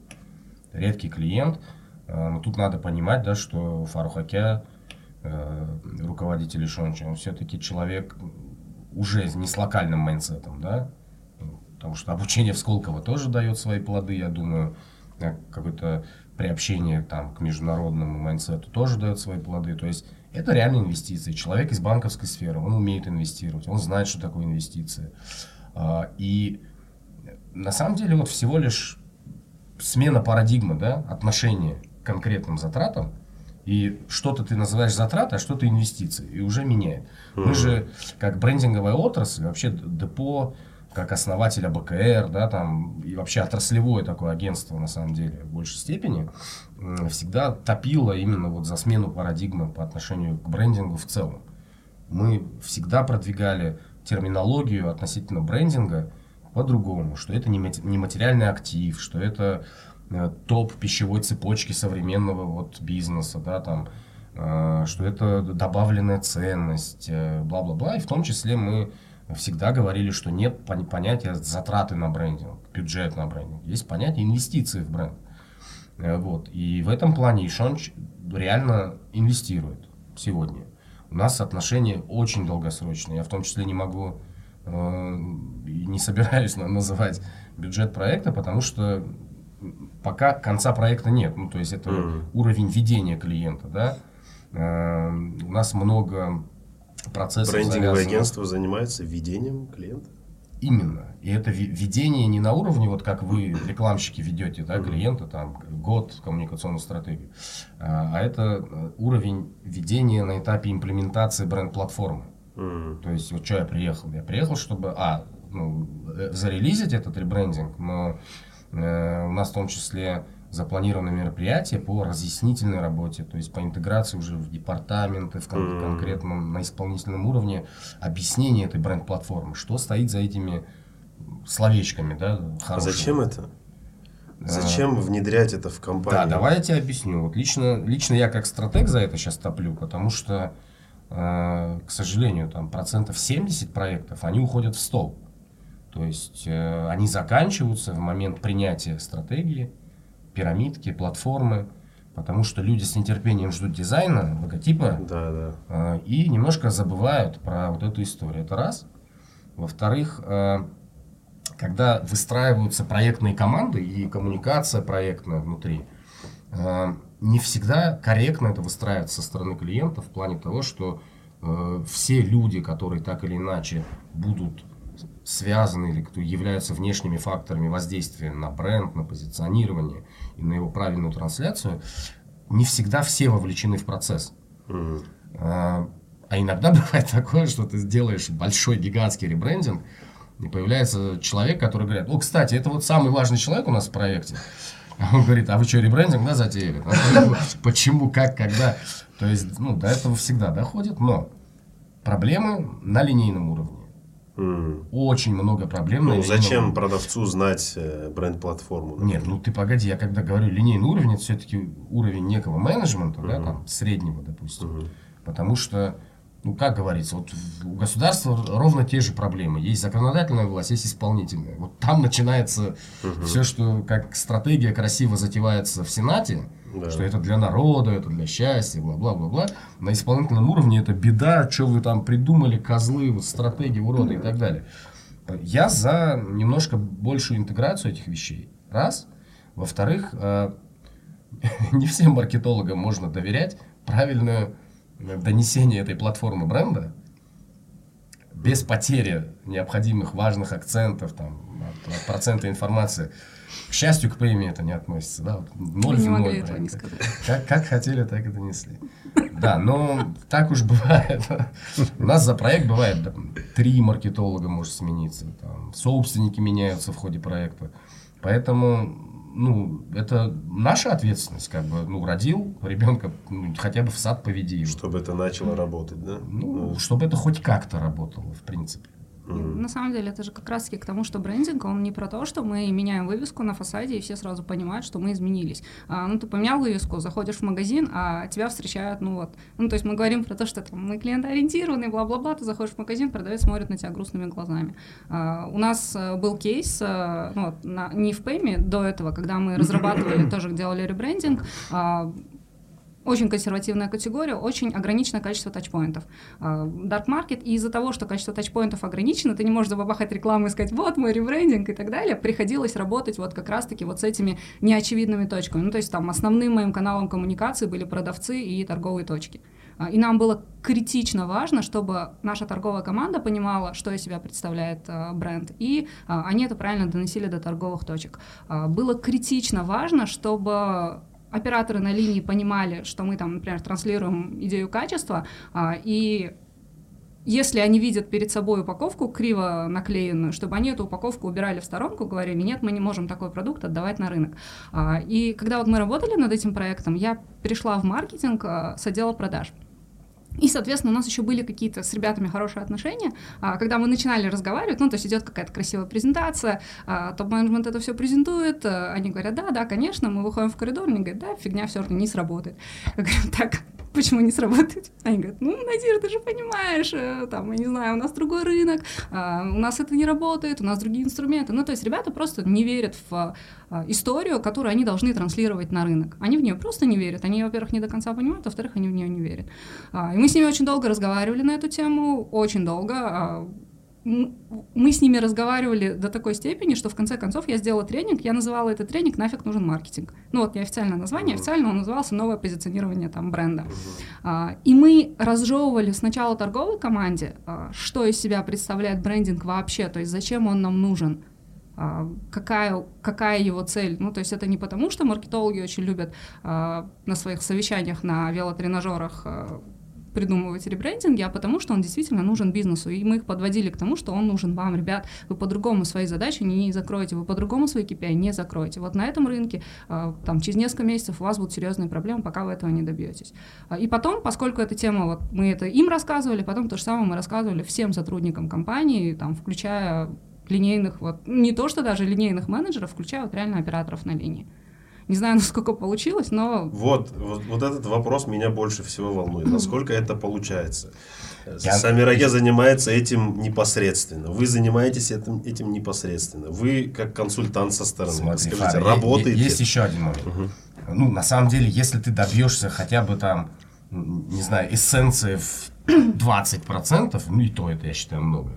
Редкий клиент. Но тут надо понимать, да, что Фарух Акя, э, руководитель Ишонча, он все-таки человек уже не с локальным майнсетом, да, потому что обучение в Сколково тоже дает свои плоды, я думаю, э, какое-то приобщение там к международному майнсету тоже дает свои плоды, то есть это реально инвестиции. Человек из банковской сферы, он умеет инвестировать, он знает, что такое инвестиции. А, И на самом деле вот всего лишь смена парадигмы, да, отношения к конкретным затратам, И что-то ты называешь затраты, а что-то инвестиции. И уже меняет. Мы же, как брендинговая отрасль, вообще депо, как основателя БКР, да, там, и вообще отраслевое такое агентство, на самом деле, в большей степени, всегда топило именно вот за смену парадигмы по отношению к брендингу в целом. Мы всегда продвигали терминологию относительно брендинга по-другому, что это не материальный актив, что это топ пищевой цепочки современного вот бизнеса, да, там, э, что это добавленная ценность, э, бла-бла-бла. И в том числе мы всегда говорили, что нет понятия затраты на брендинг, бюджет на брендинг. Есть понятие инвестиции в бренд. Вот. И в этом плане Ишонч реально инвестирует сегодня. У нас отношения очень долгосрочные. Я в том числе не могу не собираюсь называть бюджет проекта, потому что пока конца проекта нет. Ну, то есть это mm. уровень ведения клиента, да. Э, у нас много процессов. Брендинговое завязано. агентство занимается ведением клиента. Именно. И это ведение не на уровне, вот как вы, рекламщики, ведете да, клиента, там, год коммуникационной стратегии, а, а это э, уровень ведения на этапе имплементации бренд-платформы. Mm. То есть, вот что я приехал? Я приехал, чтобы, а, ну, э, зарелизить этот ребрендинг, но у нас в том числе запланированы мероприятия по разъяснительной работе, то есть по интеграции уже в департаменты, в кон- конкретном на исполнительном уровне, объяснение этой бренд-платформы, что стоит за этими словечками, да, А зачем это? Зачем а, внедрять это в компанию? Да, давай я тебе объясню. Вот лично, лично я как стратег за это сейчас топлю, потому что, э, к сожалению, там процентов 70 проектов, они уходят в стол. То есть э, они заканчиваются в момент принятия стратегии, пирамидки, платформы, потому что люди с нетерпением ждут дизайна, логотипа да, да. Э, и немножко забывают про вот эту историю. Это раз. Во-вторых, э, когда выстраиваются проектные команды и коммуникация проектная внутри, э, не всегда корректно это выстраивается со стороны клиента в плане того, что э, все люди, которые так или иначе будут связаны или кто являются внешними факторами воздействия на бренд, на позиционирование и на его правильную трансляцию, не всегда все вовлечены в процесс. Mm-hmm. А, а иногда бывает такое, что ты сделаешь большой гигантский ребрендинг, и появляется человек, который говорит, о, кстати, это вот самый важный человек у нас в проекте. А он говорит, а вы что, ребрендинг, да, затеяли? Почему, как, когда? То есть, ну, до этого всегда доходит, но проблемы на линейном уровне. Mm. Очень много проблем. Ну, зачем много... продавцу знать э, бренд-платформу? Нет, ну ты погоди, я когда говорю линейный уровень, это все-таки уровень некого менеджмента, mm-hmm. да, там, среднего, допустим. Mm-hmm. Потому что, ну, как говорится, вот у государства ровно те же проблемы. Есть законодательная власть, есть исполнительная. Вот там начинается mm-hmm. все, что как стратегия красиво затевается в Сенате, да. что это для народа, это для счастья, бла-бла-бла-бла. На исполнительном уровне это беда, что вы там придумали, козлы, вот, стратегии, уроды и так далее. Я за немножко большую интеграцию этих вещей. Раз. Во-вторых, э, не всем маркетологам можно доверять правильное донесение этой платформы бренда без потери необходимых важных акцентов, там, процента информации. К счастью, к премии это не относится. Да? Вот ноль не могли этого не сказать. Как, как хотели, так и донесли. Да, но так уж бывает. У нас за проект бывает да, три маркетолога может смениться. Там, собственники меняются в ходе проекта. Поэтому ну, это наша ответственность, как бы, ну, родил ребенка, ну, хотя бы в сад поведи его. Чтобы это начало работать, да? Ну, ну, чтобы это хоть как-то работало, в принципе. Mm. На самом деле это же как раз-таки к тому, что брендинг, он не про то, что мы меняем вывеску на фасаде, и все сразу понимают, что мы изменились. А, ну, ты поменял вывеску, заходишь в магазин, а тебя встречают, ну вот. Ну, то есть мы говорим про то, что там, мы клиентоориентированные, бла-бла-бла, ты заходишь в магазин, продавец смотрит на тебя грустными глазами. А, у нас э, был кейс, а, ну, вот, на, не в Пэме до этого, когда мы разрабатывали, тоже делали ребрендинг, а, очень консервативная категория, очень ограниченное количество тачпоинтов. А, dark Market, и из-за того, что количество тачпоинтов ограничено, ты не можешь забабахать рекламу и сказать, вот мой ребрендинг и так далее, приходилось работать вот как раз-таки вот с этими неочевидными точками. Ну, то есть там основным моим каналом коммуникации были продавцы и торговые точки. А, и нам было критично важно, чтобы наша торговая команда понимала, что из себя представляет а, бренд, и они это правильно доносили до торговых точек. Было критично важно, чтобы операторы на линии понимали, что мы там, например, транслируем идею качества, а, и если они видят перед собой упаковку криво наклеенную, чтобы они эту упаковку убирали в сторонку, говорили, нет, мы не можем такой продукт отдавать на рынок. А, и когда вот мы работали над этим проектом, я перешла в маркетинг а, с отдела продаж. И, соответственно, у нас еще были какие-то с ребятами хорошие отношения. А, когда мы начинали разговаривать, ну, то есть идет какая-то красивая презентация, топ-менеджмент это все презентует, они говорят, да, да, конечно, мы выходим в коридор, они говорят, да, фигня все равно не сработает. Я говорю, так, почему не сработает? Они говорят, ну, Надир, ты же понимаешь, э, там, я не знаю, у нас другой рынок, а, у нас это не работает, у нас другие инструменты. Ну, то есть ребята просто не верят в а, историю, которую они должны транслировать на рынок. Они в нее просто не верят. Они, во-первых, не до конца понимают, во-вторых, они в нее не верят. А, и мы с ними очень долго разговаривали на эту тему, очень долго мы с ними разговаривали до такой степени, что в конце концов я сделала тренинг, я называла этот тренинг «Нафиг нужен маркетинг». Ну вот неофициальное название, официально он назывался «Новое позиционирование там бренда». А, и мы разжевывали сначала торговой команде, а, что из себя представляет брендинг вообще, то есть зачем он нам нужен, а, какая, какая его цель. Ну, то есть это не потому, что маркетологи очень любят а, на своих совещаниях на велотренажерах а, придумывать ребрендинги, а потому что он действительно нужен бизнесу. И мы их подводили к тому, что он нужен вам, ребят. Вы по-другому свои задачи не закроете, вы по-другому свои KPI не закроете. Вот на этом рынке а, там, через несколько месяцев у вас будут серьезные проблемы, пока вы этого не добьетесь. А, и потом, поскольку эта тема, вот мы это им рассказывали, потом то же самое мы рассказывали всем сотрудникам компании, там, включая линейных, вот, не то что даже линейных менеджеров, включая вот реально операторов на линии. Не знаю, насколько получилось, но... Вот, вот, вот этот вопрос меня больше всего волнует. Насколько это получается? Я... Сами Раге занимается этим непосредственно. Вы занимаетесь этим, этим непосредственно. Вы как консультант со стороны. Смотри, Скажите, Фар, работаете? Есть еще один момент. Угу. Ну, на самом деле, если ты добьешься хотя бы там, не знаю, эссенции в 20%, ну и то это, я считаю, много.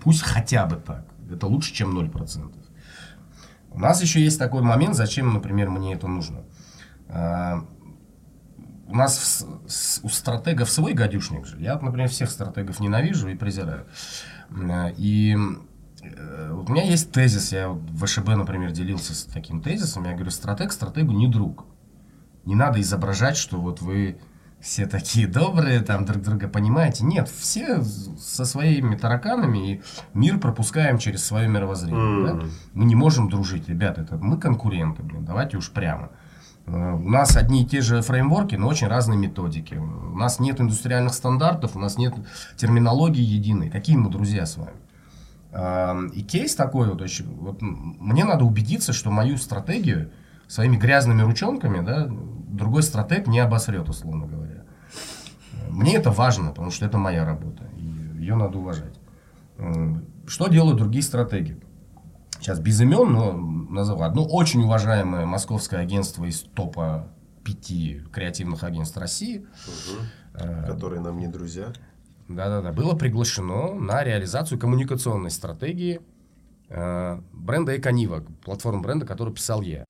Пусть хотя бы так. Это лучше, чем 0%. У нас еще есть такой момент, зачем, например, мне это нужно. А, у нас в, у стратегов свой гадюшник же. Я, например, всех стратегов ненавижу и презираю. А, и э, у меня есть тезис, я в ВШБ, например, делился с таким тезисом. Я говорю, стратег стратегу не друг. Не надо изображать, что вот вы все такие добрые, там друг друга понимаете. Нет, все со своими тараканами и мир пропускаем через свое мировоззрение. Mm. Да? Мы не можем дружить, ребята, это мы конкуренты, блин, давайте уж прямо. Э, у нас одни и те же фреймворки, но очень разные методики. У нас нет индустриальных стандартов, у нас нет терминологии единой. Какие мы друзья с вами? Э, и кейс такой, вот, вот мне надо убедиться, что мою стратегию своими грязными ручонками да, другой стратег не обосрет, условно говоря. Мне это важно, потому что это моя работа, и ее надо уважать. Что делают другие стратеги? Сейчас без имен, но назову одно очень уважаемое московское агентство из топа пяти креативных агентств России. Угу. Которые нам не друзья. Да-да-да. Было приглашено на реализацию коммуникационной стратегии э, бренда Эконива, платформы бренда, которую писал я.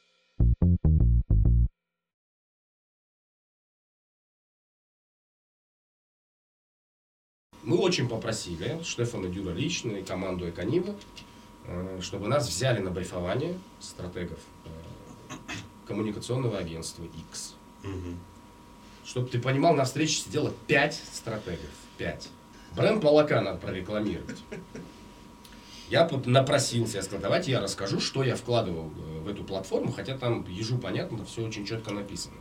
Мы очень попросили Штефана Дюра лично и команду Эконива, э, чтобы нас взяли на брифование стратегов э, коммуникационного агентства X. Угу. Чтобы ты понимал, на встрече сидело 5 стратегов. 5. Бренд молока надо прорекламировать. Я напросился, я сказал, давайте я расскажу, что я вкладывал э, в эту платформу, хотя там ежу понятно, все очень четко написано.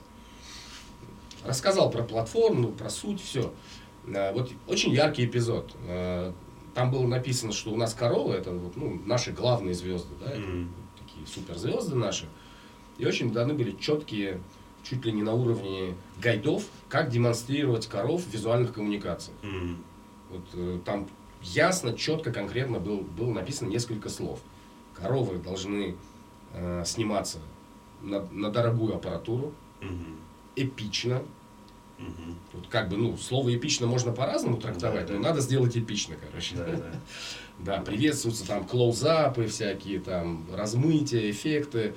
Рассказал про платформу, про суть, все. Э, вот очень яркий эпизод. Э, там было написано, что у нас коровы это вот, ну, наши главные звезды, да, mm-hmm. такие суперзвезды наши. И очень даны были четкие, чуть ли не на уровне гайдов, как демонстрировать коров в визуальных коммуникациях. Mm-hmm. Вот э, там ясно, четко, конкретно был, было написано несколько слов. Коровы должны э, сниматься на, на дорогую аппаратуру, mm-hmm. эпично, Угу. Вот как бы, ну, слово эпично можно по-разному трактовать, да, но да. надо сделать эпично, короче. Да, да. да приветствуются там клоузапы всякие, там, размытия, эффекты.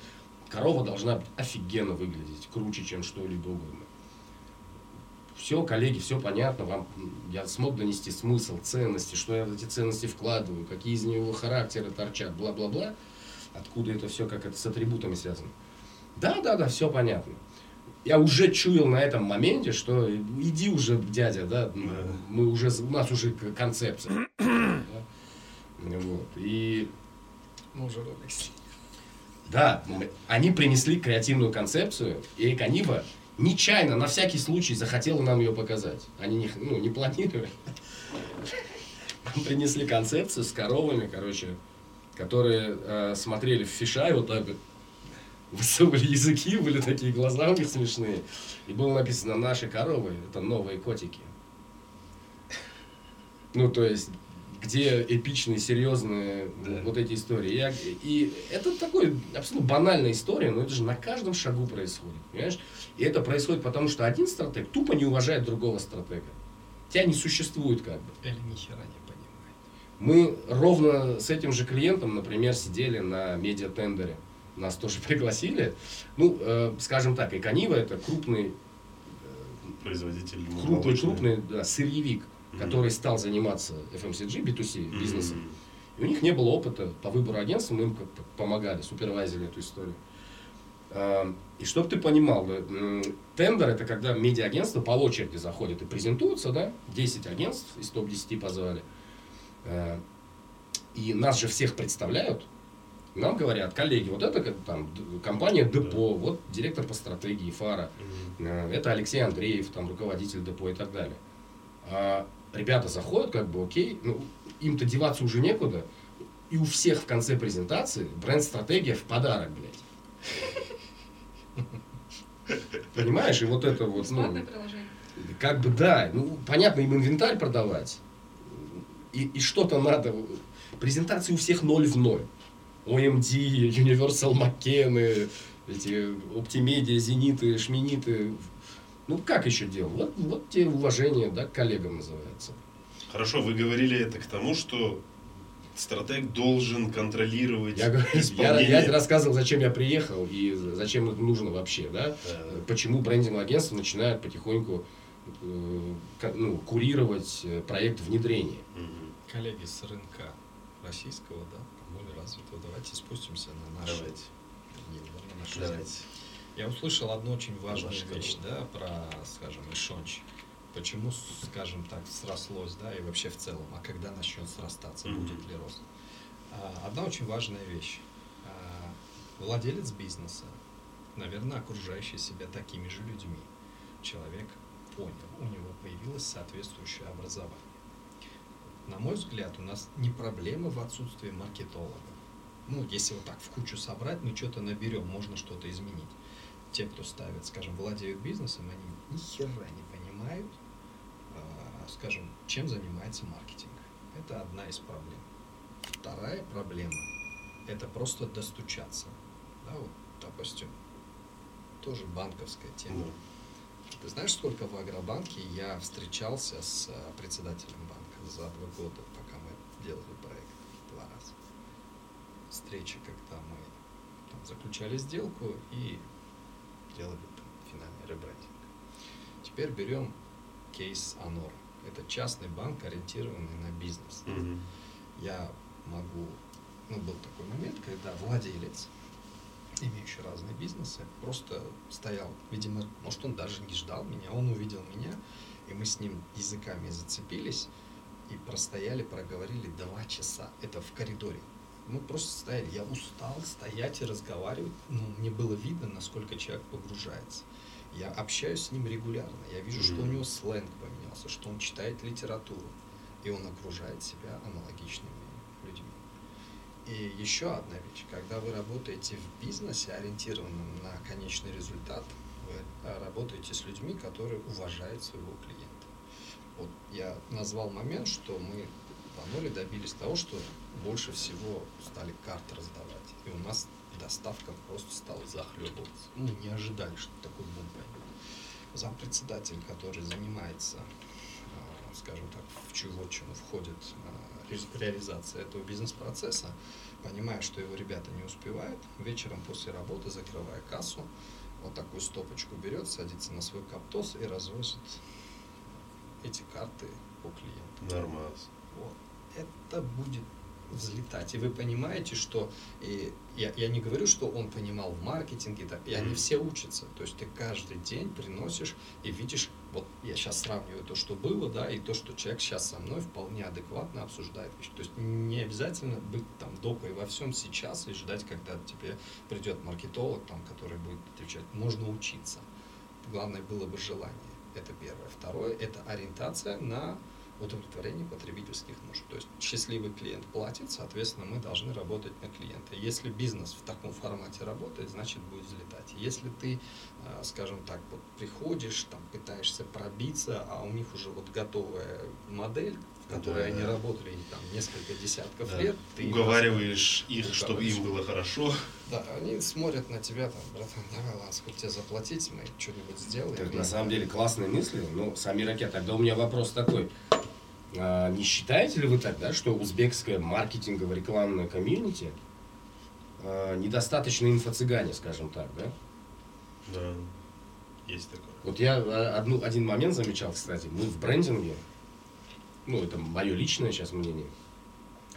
Корова должна офигенно выглядеть, круче, чем что-либо угодно. Все, коллеги, все понятно, вам я смог донести смысл, ценности, что я в эти ценности вкладываю, какие из него характеры торчат, бла-бла-бла, откуда это все, как это с атрибутами связано. Да, да, да, все понятно. Я уже чуял на этом моменте, что иди уже, дядя, да, мы уже, у нас уже концепция. да. Вот. И Мы уже роликс. да, мы- они принесли креативную концепцию, и Эконива нечаянно, на всякий случай, захотела нам ее показать. Они не, ну, не планировали. Принесли концепцию с коровами, короче, которые э, смотрели в фиша и вот так вот высовывали языки, были такие глаза у них смешные. И было написано «Наши коровы – это новые котики». Ну, то есть, где эпичные, серьезные Да. вот эти истории. Я- и это такой абсолютно банальная история, но это же на каждом шагу происходит, понимаешь? И это происходит потому, что один стратег тупо не уважает другого стратега. Тебя не существует как бы. Или ни хера не понимает. Мы ровно с этим же клиентом, например, сидели на медиатендере. Нас тоже пригласили. Ну, э, скажем так, Эконива это крупный, Производитель крупный, молочный. крупный да, сырьевик, Мгм. который стал заниматься FMCG, B2C Мгм. бизнесом. И у них не было опыта по выбору агентства, мы им как-то помогали, супервайзили эту историю. А, И чтобы ты понимал, м, тендер это когда медиа-агентство по очереди заходит и презентуются, да, 10 агентств из топ-10 позвали. И нас же всех представляют. Нам говорят, коллеги, вот это там компания Депо, вот директор по стратегии Фара. Э, Это Алексей Андреев, там руководитель депо и так далее. А ребята заходят, как бы, окей, ну, им-то деваться уже некуда. И у всех в конце презентации бренд-стратегия в подарок, блядь. Понимаешь, и вот это вот, ну, как бы да, ну, понятно, им инвентарь продавать. И, и что-то надо. Презентации у всех ноль в ноль. OMD, Universal McKenna, эти Optimedia, Зениты, Шминиты. Ну, как еще делать? Вот, вот те уважение, да, к коллегам называется. Хорошо, вы говорили это к тому, что стратег должен контролировать Я, говорю, я, исполнение. я рассказывал, зачем я приехал и зачем это нужно вообще, да? Да. Почему брендинг агентства начинают потихоньку э, ну, курировать э, проект внедрения. Коллеги с рынка российского, да, развитого, давайте спустимся на нашу, Давайте. на нашу Давайте. Я услышал одну очень важную Ваша вещь, да, про, скажем, Ишонч. Почему, скажем так, срослось, да, и вообще в целом, а когда начнет срастаться, Мгм. будет ли рост. А, Одна очень важная вещь. А, Владелец бизнеса, наверное, окружающий себя такими же людьми. Человек понял, у него появилось соответствующее образование. На мой взгляд, у нас не проблема в отсутствии маркетолога. Ну, если вот так в кучу собрать, мы что-то наберем, можно что-то изменить. Те, кто ставит, скажем, владеют бизнесом, они ни хера не понимают, а, скажем, чем занимается маркетинг. Это одна из проблем. Вторая проблема – это просто достучаться. Да, вот, допустим, тоже банковская тема. Да. Ты знаешь, сколько в Агробанке я встречался с э, председателем банка за два года, пока мы делали. Встречи, когда мы там, заключали сделку и делали там, финальный ребрендинг. Теперь берем кейс Анор. Это частный банк, ориентированный на бизнес. Мгм. Я могу... Ну, был такой момент, когда владелец, имеющий разные бизнесы, просто стоял, видимо, может, он даже не ждал меня, он увидел меня, и мы с ним языками зацепились, и простояли, проговорили два часа. Это в коридоре. Мы просто стояли. Я устал стоять и разговаривать. Ну, мне было видно, насколько человек погружается. Я общаюсь с ним регулярно. Я вижу, что у него сленг поменялся, что он читает литературу. И он окружает себя аналогичными людьми. И еще одна вещь. Когда вы работаете в бизнесе, ориентированном на конечный результат, вы а, работаете с людьми, которые уважают своего клиента. Вот я назвал момент, что мы Аноле добились того, что больше всего стали карты раздавать. И у нас доставка просто стала захлебываться. Мы не ожидали, что такой бум пойдет. Зампредседатель, который занимается, а, скажем так, в чего чему входит а, ре- реализация этого бизнес-процесса, понимая, что его ребята не успевают, вечером после работы, закрывая кассу, вот такую стопочку берет, садится на свой каптос и развозит эти карты по клиенту. Нормас. Вот. Это будет взлетать. И вы понимаете, что и я, я не говорю, что он понимал в маркетинге, так, и они все учатся. То есть ты каждый день приносишь и видишь, вот я сейчас сравниваю то, что было, да, и то, что человек сейчас со мной вполне адекватно обсуждает вещи. То есть не обязательно быть там допой во всем сейчас и ждать, когда тебе придет маркетолог, там, который будет отвечать. Можно учиться. Главное было бы желание. Это первое. Второе – это ориентация на удовлетворение потребительских нужд. То есть счастливый клиент платит, соответственно, мы должны работать на клиента. Если бизнес в таком формате работает, значит будет взлетать. Если ты, э, скажем так, вот приходишь, там пытаешься пробиться, а у них уже вот готовая модель, в которой Да, они да. работали там несколько десятков Да. лет, ты Уговариваешь их, чтобы им было хорошо. Да, они смотрят на тебя, там, братан, давай, ладно, сколько тебе заплатить, мы что-нибудь сделаем. Так, на самом деле классные мысли, но сами ракеты. Тогда у меня вопрос такой. А, не считаете ли вы тогда, что узбекское маркетинговое рекламное комьюнити а, недостаточно инфо-цыгане, скажем так, да? Да, есть такое. Вот я а, одну, один момент замечал, кстати. Мы в брендинге, ну, это мое личное сейчас мнение.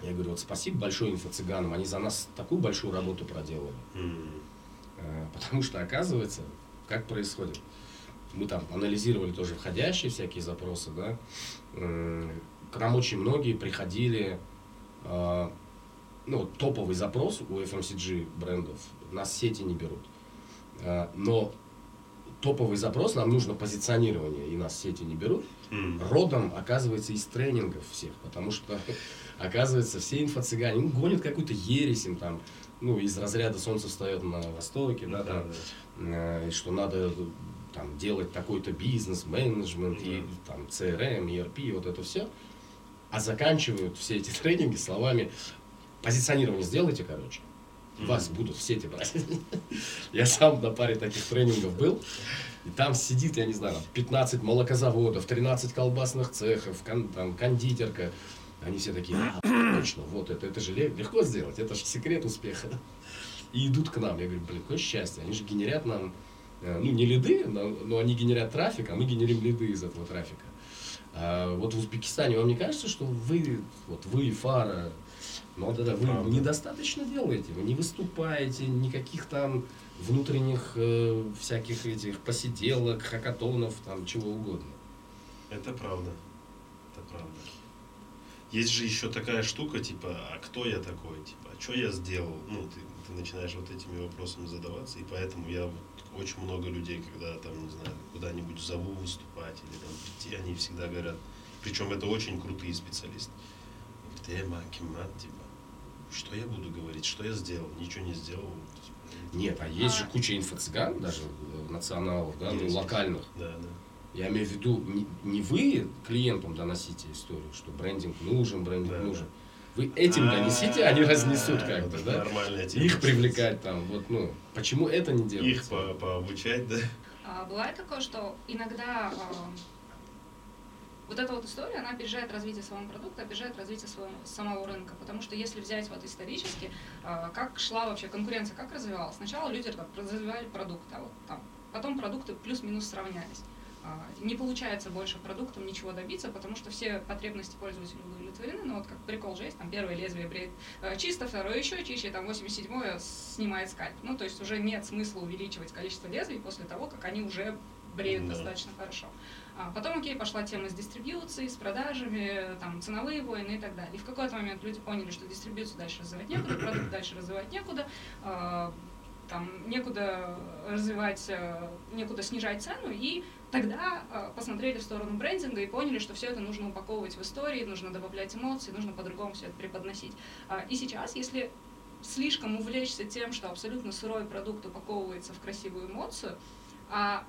Я говорю, вот спасибо большое инфо-цыганам, они за нас такую большую работу проделали. М, Э, Потому что, оказывается, как происходит. Мы там анализировали тоже входящие всякие запросы, да. К нам очень многие приходили, э, ну, топовый запрос у FMCG брендов, нас сети не берут. Э, Но топовый запрос, нам нужно позиционирование, и нас сети не берут, родом, оказывается, из тренингов всех, потому что, оказывается, все инфо-цыгане ну, гонят какую-то ересь им там, ну, из разряда солнце встает на востоке, да, там, э, и что надо там делать такой-то бизнес, менеджмент, и там CRM, ERP, вот это все. А заканчивают все эти тренинги словами позиционирование сделайте, короче. Вас будут в сети брать. Я сам на паре таких тренингов был. И там сидит, я не знаю, там 15 молокозаводов, 13 колбасных цехов, кон- там, кондитерка. Они все такие, «А, точно, вот это, это же ле- легко сделать, это же секрет успеха. И идут к нам. Я говорю, блин, какое счастье. Они же генерят нам, ну, не лиды, но, они генерят трафик, а мы генерим лиды из этого трафика. А вот в Узбекистане вам не кажется, что вы, вот вы, Фара, ну да, да, вы Правда. недостаточно делаете, вы не выступаете, никаких там внутренних э, всяких этих посиделок, хакатонов, там чего угодно. Это правда. Это правда. Есть же еще такая штука, типа, а кто я такой? Типа, а что я сделал? Ну, ты, ты начинаешь вот этими вопросами задаваться, и поэтому я вот очень много людей, когда там, не знаю, куда-нибудь зову выступать или там прийти, они всегда говорят, причем это очень крутые специалисты. Говорят, э, маки, мат, типа, что я буду говорить, что я сделал? Ничего не сделал. Нет, а есть А- же куча инфо-цыган, даже э, националов, да, ну, Есть. локальных. Да, да. Я имею в виду, не, не вы клиентам доносите историю, что брендинг нужен, брендинг Да, нужен. Вы этим донесите, они разнесут как бы, Это да? Нормальная тема. Их привлекать там, вот, ну, почему это не Их делается? по- пообучать, да? А, бывает такое, что иногда а, вот эта вот история, она опережает развитие своего продукта, опережает развитие своего, самого рынка. Потому что если взять вот исторически, а, как шла вообще конкуренция, как развивалась. Сначала люди там, развивали продукт, да, вот там, потом продукты плюс-минус сравнялись. А, Не получается больше продуктом ничего добиться, потому что все потребности пользователя удовлетворены. Ну вот как прикол же есть, там первое лезвие бреет э, чисто, второе еще чище, там 87-е снимает скальп. Ну то есть уже нет смысла увеличивать количество лезвий после того, как они уже бреют Да. достаточно хорошо. А потом, окей, пошла тема с дистрибьюцией, с продажами, там, ценовые войны и так далее. И в какой-то момент люди поняли, что дистрибьюцию дальше развивать некуда, продукт дальше развивать некуда, а, там, некуда развивать, э, некуда снижать цену, и тогда э, посмотрели в сторону брендинга и поняли, что все это нужно упаковывать в истории, нужно добавлять эмоции, нужно по-другому все это преподносить. А, И сейчас, если слишком увлечься тем, что абсолютно сырой продукт упаковывается в красивую эмоцию, а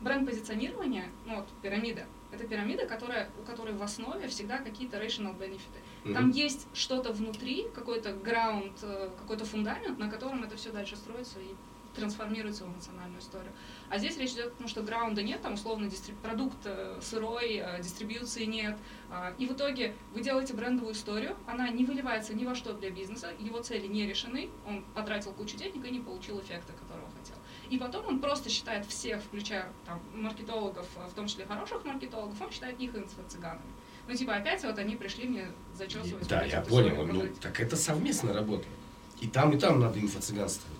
бренд-позиционирование, ну вот пирамида, это пирамида, которая, у которой в основе всегда какие-то rational benefits. Там Мгм. есть что-то внутри, какой-то граунд, э, какой-то фундамент, на котором это все дальше строится и трансформируется в эмоциональную историю. А здесь речь идет о том, что граунда нет, там условно дистри- продукт э, сырой, э, дистрибьюции нет. А, И в итоге вы делаете брендовую историю, она не выливается ни во что для бизнеса, его цели не решены, он потратил кучу денег и не получил эффекта, которого хотел. И потом он просто считает всех, включая там, маркетологов, э, в том числе хороших маркетологов, он считает их инфо-цыганами. Ну, типа, опять вот они пришли мне зачесывать. Да, вот эти я понял. Ну, так это совместная работа. И там, и там надо инфо-цыганствовать.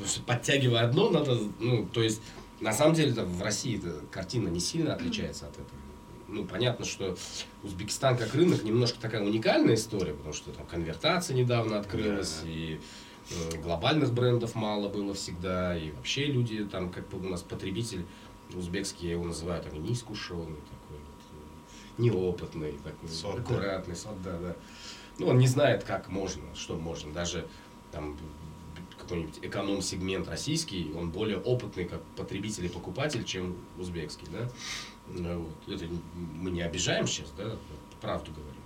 Потому что подтягивая одно, надо, ну, то есть, на самом деле, там, в России эта картина не сильно отличается от этого. Ну, понятно, что Узбекистан как рынок немножко такая уникальная история, потому что там конвертация недавно открылась, Да. и э, глобальных брендов мало было всегда, и вообще люди там, как у нас потребитель узбекский, я его называю там неискушенный такой, вот, э, неопытный, такой, Сот, да? аккуратный, сот, да, да. Ну, он не знает, как можно, что можно. Даже там какой-нибудь эконом-сегмент российский, он более опытный как потребитель и покупатель, чем узбекский, да. Ну, Вот. Это мы не обижаем сейчас, да, правду говорим.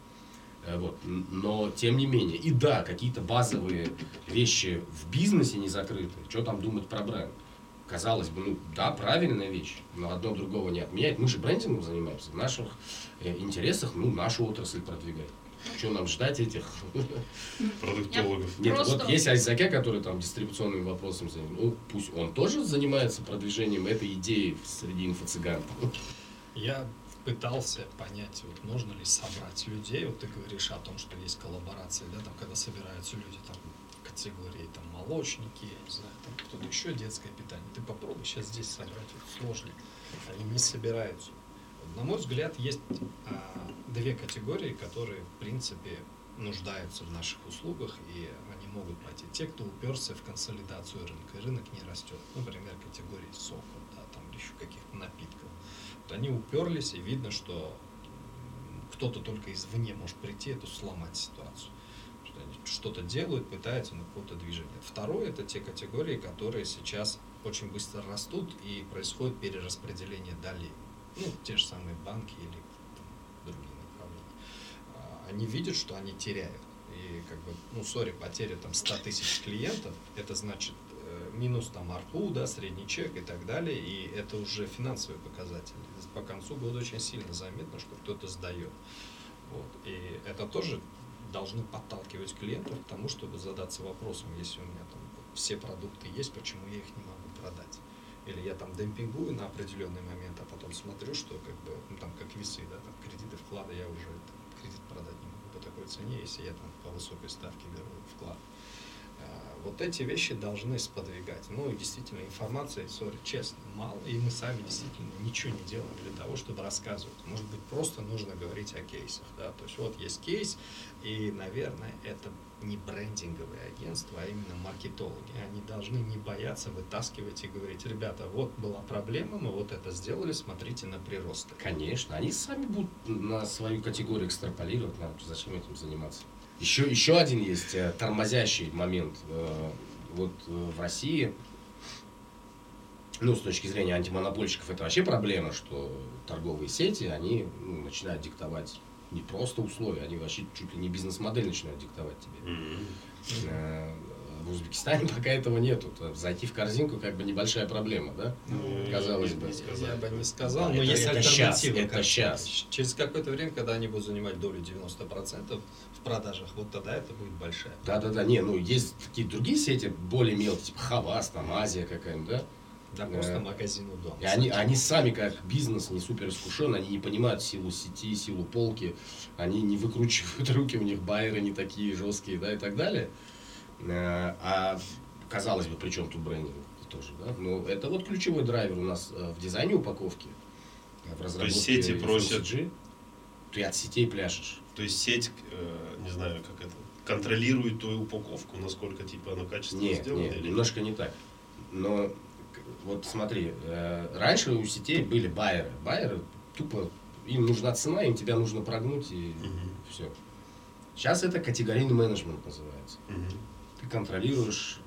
Э, Вот. Но тем не менее, и да, какие-то базовые вещи в бизнесе не закрыты. Что там думать про бренд? Казалось бы, ну да, правильная вещь, но одно другого не отменяет. Мы же брендингом занимаемся, в наших э, интересах, ну, нашу отрасль продвигать. Что нам ждать этих? Продуктологов. Нет, Просто- вот есть Айзаке, который там дистрибуционными вопросами занимается. Ну, пусть он тоже занимается продвижением этой идеи среди инфо-цыган. Я пытался понять, вот можно ли собрать людей, вот ты говоришь о том, что есть коллаборация, да, там, когда собираются люди там категории там молочники, я не знаю, там кто-то еще детское питание. Ты попробуй сейчас здесь собрать, вот сложно. Они не собираются. На мой взгляд, есть а, две категории, которые, в принципе, нуждаются в наших услугах, и они могут пойти. Те, кто уперся в консолидацию рынка, и рынок не растет. Например, категории соков, да, там еще каких-то напитков. Вот они уперлись, и видно, что кто-то только извне может прийти эту сломать ситуацию. Что-то делают, пытаются, но какого-то движения. нет. Второе это те категории, которые сейчас очень быстро растут и происходит перераспределение долей. Ну, те же самые банки или там, другие направления. А, Они видят, что они теряют. И как бы, ну, сори, потеря там 100 тысяч клиентов, это значит э, минус там арпу, да, средний чек и так далее, и это уже финансовые показатели. По концу года очень сильно заметно, что кто-то сдает. Вот. И это тоже должно подталкивать клиентов к тому, чтобы задаться вопросом, если у меня там все продукты есть, почему я их не могу продать. Или я там демпингую на определенный момент, смотрю, что как бы, ну там как весы, да, там кредиты, вклады, я уже там, кредит продать не могу по такой цене, если я там по высокой ставке беру вклад. Вот эти вещи должны сподвигать. Ну действительно информации, сори, честно, мало, и мы сами действительно ничего не делаем для того, чтобы рассказывать. Может быть, просто нужно говорить о кейсах, да, то есть вот есть кейс, и, наверное, это не брендинговые агентства, а именно маркетологи. Они должны не бояться вытаскивать и говорить, ребята, вот была проблема, мы вот это сделали, смотрите на приросты. Конечно, они сами будут на свою категорию экстраполировать, нам зачем этим заниматься. Еще, еще один есть э, тормозящий момент. Э, Вот э, в России, ну, с точки зрения антимонопольщиков, это вообще проблема, что торговые сети, они ну, начинают диктовать не просто условия, они вообще чуть ли не бизнес-модель начинают диктовать тебе. Э, В Узбекистане пока этого нету. То Зайти в корзинку как бы небольшая проблема, да? Ну, Казалось бы. Я бы не сказал, но это- есть это альтернатива. это как- щас. Через какое-то время, когда они будут занимать долю 90% в продажах, вот тогда это будет большая. Да-да-да, не, ну есть такие другие сети, более мелкие, типа Хавас, там Азия какая-нибудь, да? Да, просто магазин у дома. И они, они сами как бизнес не супер искушен, они не понимают силу сети, силу полки, они не выкручивают руки, у них байеры не такие жесткие, да, и так далее. Э, А казалось бы, при чем тут брендинг тоже, да? Ну, это вот ключевой драйвер у нас э, в дизайне упаковки, э, в разработке сети просят-. Ты от сетей пляшешь. То есть сеть, э, не знаю, как это, контролирует твою упаковку, насколько типа она качественно Нет, сделана нет, или немножко не так. Но вот смотри, э, раньше у сетей были байеры. Байеры тупо, им нужна цена, им тебя нужно прогнуть и Мгм. все. Сейчас это категорийный менеджмент называется. Мгм. Ты контролируешь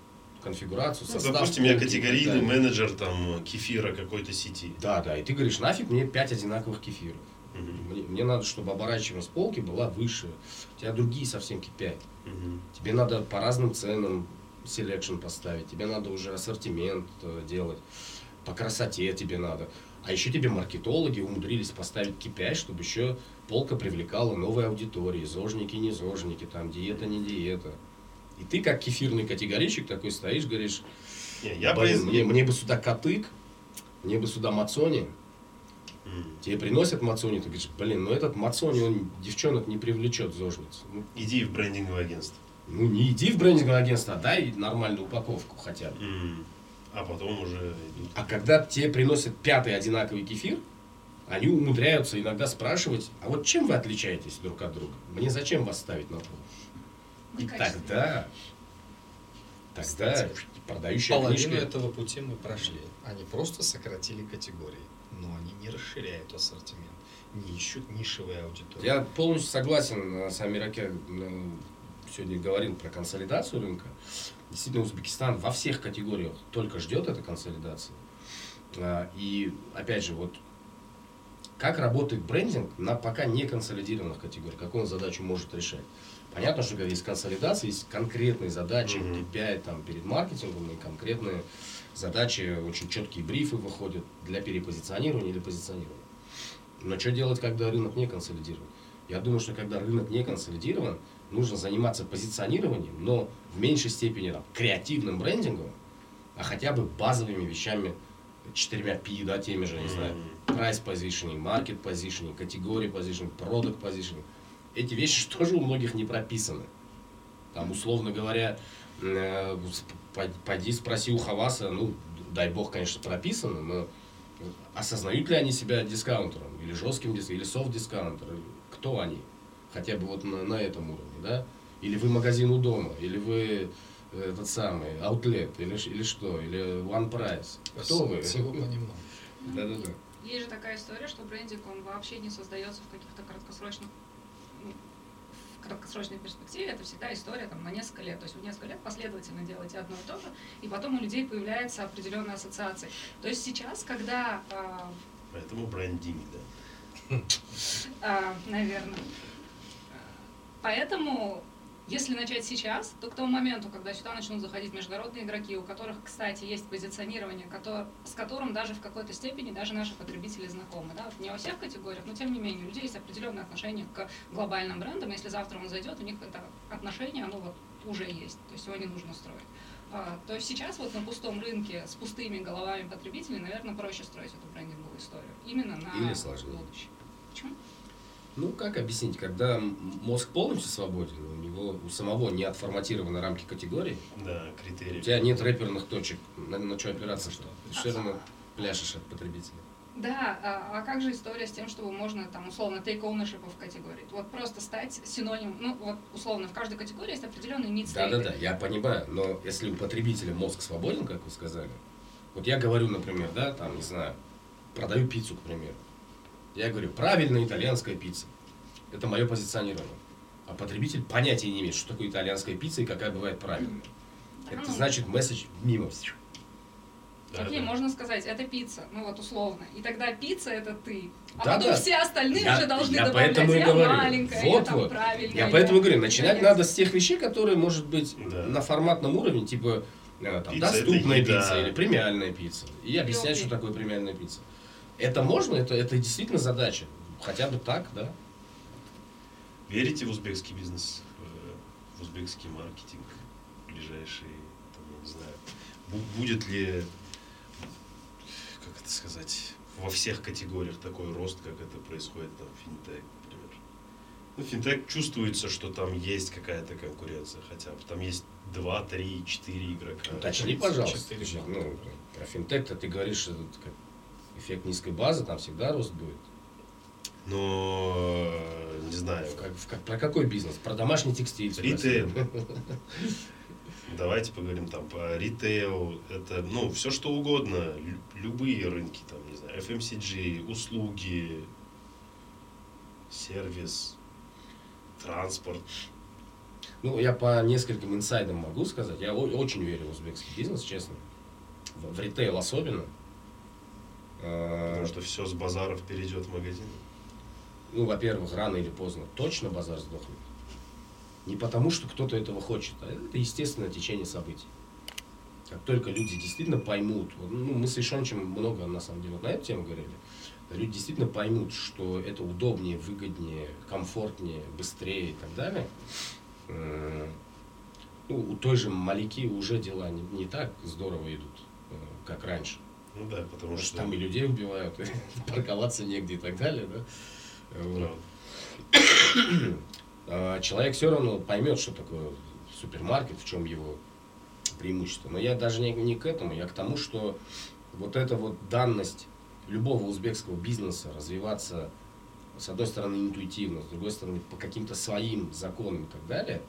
конфигурацию, Ну, состав. допустим, я категорийный менеджер там кефира какой-то сети. Да, да, и ты говоришь, нафиг мне 5 одинаковых кефиров. Мгм. Мне, мне надо, чтобы оборачиваемость полки была выше. У тебя другие совсем KPI. Мгм. Тебе надо по разным ценам selection поставить, тебе надо уже ассортимент э, делать, по красоте тебе надо. А еще тебе маркетологи умудрились поставить KPI, чтобы еще полка привлекала новые аудитории, зожники, не зожники, там диета, не диета. И ты как кефирный категорийщик такой стоишь, говоришь, Не, я «Блин, мне, мне бы сюда катык, мне бы сюда мацони, Тебе приносят мацони, ты говоришь, блин, ну этот мацони, он девчонок не привлечет в зожницу. Ну, Иди в брендинговое агентство. ну, не иди в брендинговое агентство, а дай нормальную упаковку хотя бы. М. А потом уже идут. А когда тебе приносят пятый одинаковый кефир, они умудряются иногда спрашивать, а вот чем вы отличаетесь друг от друга? Мне зачем вас ставить на пол? И тогда, тогда Кстати, продающая Половину книжка... этого пути мы прошли. Они просто сократили категории, но они не расширяют ассортимент, не ищут нишевые аудитории. Я полностью согласен э, с Амираке. э, Сегодня говорил про консолидацию рынка. Действительно, Узбекистан во всех категориях только ждет этой консолидации. А, И опять же, вот как работает брендинг на пока не консолидированных категориях, какую он задачу может решать. Понятно, что когда есть консолидация, есть конкретные задачи, Мгм. KPI там, перед маркетингом, и конкретные задачи, очень четкие брифы выходят для перепозиционирования или позиционирования. Но что делать, когда рынок не консолидирован? Я думаю, что когда рынок не консолидирован, нужно заниматься позиционированием, но в меньшей степени там, креативным брендингом, а хотя бы базовыми вещами, четырьмя P, да, теми же, не знаю, price positioning, market positioning, категории positioning, product positioning. Эти вещи тоже у многих не прописаны. Там, условно говоря, пойди спроси у Хаваса, ну, дай бог, конечно, прописано, но осознают ли они себя дискаунтером, или жестким дискаунтером, или софт-дискаунтером, кто они? Хотя бы вот на, на этом уровне, да? Или вы магазин у дома, или вы э, этот самый, outlet, или, или что, или one price. Кто вы? Всего понемногу. Да-да-да. Есть же такая история, что брендинг, он вообще не создается в каких-то краткосрочных краткосрочной перспективе это всегда история там, на несколько лет. То есть вы несколько лет последовательно делаете одно и то же, и потом у людей появляются определенные ассоциации. То есть сейчас, когда, а, Поэтому брендинг, да. а, наверное, поэтому если начать сейчас, то к тому моменту, когда сюда начнут заходить международные игроки, у которых, кстати, есть позиционирование, котор- с которым даже в какой-то степени даже наши потребители знакомы. Да? Вот Не во всех категориях, но тем не менее, у людей есть определенное отношение к глобальным брендам. Если завтра он зайдет, у них это отношение, оно вот уже есть. То есть его не нужно строить. А, то есть сейчас вот на пустом рынке с пустыми головами потребителей, наверное, проще строить эту брендинговую историю. Именно на Или сложнее. будущее. Почему? Ну, как объяснить, когда мозг полностью свободен, у него у самого не отформатированы рамки категорий, Да, критерии. у тебя нет рэперных точек, на, на что опираться, что? Ты все равно пляшешь от потребителя. Да, а, а как же история с тем, чтобы можно там условно take ownership в категории? Вот просто стать синонимом, ну вот условно в каждой категории есть определенный need Да-да-да, я понимаю, но если у потребителя мозг свободен, как вы сказали, вот я говорю, например, да, там, не знаю, продаю пиццу, к примеру. Я говорю, правильная итальянская пицца. Это мое позиционирование. А потребитель понятия не имеет, что такое итальянская пицца и какая бывает правильная. Это значит месседж мимо. Да, Окей, да. можно сказать, это пицца, ну вот условно. И тогда пицца это ты. А Да, потом да. все остальные Я- уже должны я добавлять, поэтому и я говорю. маленькая, я Вот, там вот. правильная. Я поэтому говорю, начинать я- надо с тех вещей, которые, может быть, Да. на форматном уровне, типа э, там, Пицца доступная еда. пицца или премиальная пицца. И объяснять, окей. что такое премиальная пицца. Это можно, это, это действительно задача. Хотя бы так, да. Верите в узбекский бизнес, э, в узбекский маркетинг ближайший, там, я не знаю, бу- будет ли, как это сказать, во всех категориях такой рост, как это происходит там в финтех, например. Ну, финтех чувствуется, что там есть какая-то конкуренция хотя бы. Там есть 2, 3, 4 игрока. Уточни, пожалуйста. 34 Ты же, Ну, про финтех-то ты говоришь, что это как эффект низкой базы, там всегда рост будет. Но, э, не знаю, В как- как- про какой бизнес? Про домашний текстиль. Ритейл. Давайте поговорим там по ритейлу. Это, ну, все что угодно. лю- любые рынки, там, не знаю, FMCG, услуги, сервис, транспорт. Ну, я по нескольким инсайдам могу сказать. Я очень верю в узбекский бизнес, честно. В, в ритейл особенно. Э, Потому что все с базаров перейдет в магазин. Ну, во-первых, рано или поздно точно базар сдохнет. Не потому, что кто-то этого хочет, а это естественное течение событий. Как только люди действительно поймут, ну, мы с Ишончем много, на самом деле, вот на эту тему говорили, люди действительно поймут, что это удобнее, выгоднее, комфортнее, быстрее и так далее, М, ну, у той же Малики уже дела не, не так здорово идут, э, как раньше. Ну да, потому что что... там и людей убивают, и парковаться негде и так далее, да. Вот. А, Человек все равно поймет, что такое супермаркет, в чем его преимущество. Но я даже не, не к этому, я к тому, что вот эта вот данность любого узбекского бизнеса развиваться, с одной стороны, интуитивно, с другой стороны, по каким-то своим законам и так далее,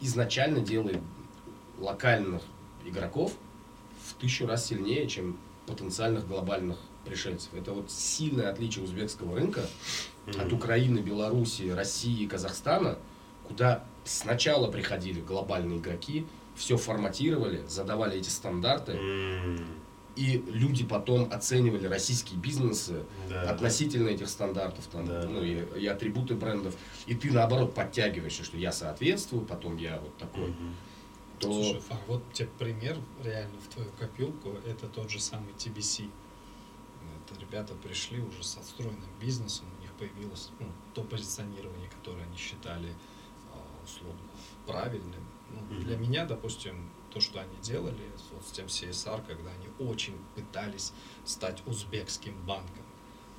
изначально делает локальных игроков в тысячу раз сильнее, чем потенциальных глобальных пришельцев. Это вот сильное отличие узбекского рынка от Украины, Белоруссии, России, Казахстана, куда сначала приходили глобальные игроки, все форматировали, задавали эти стандарты, м, и люди потом оценивали российские бизнесы да, относительно этих стандартов там, Да, ну, да. и, и атрибуты брендов. И ты наоборот подтягиваешься, что я соответствую, потом я вот да. такой. Мгм. То Слушай, Фар, вот тебе пример реально в твою копилку, это тот же самый TBC. Это ребята пришли уже с отстроенным бизнесом, у них появилось ну, то позиционирование, которое они считали а, условно правильным. Ну. Для меня, допустим, то, что они делали вот с тем CSR, когда они очень пытались стать узбекским банком,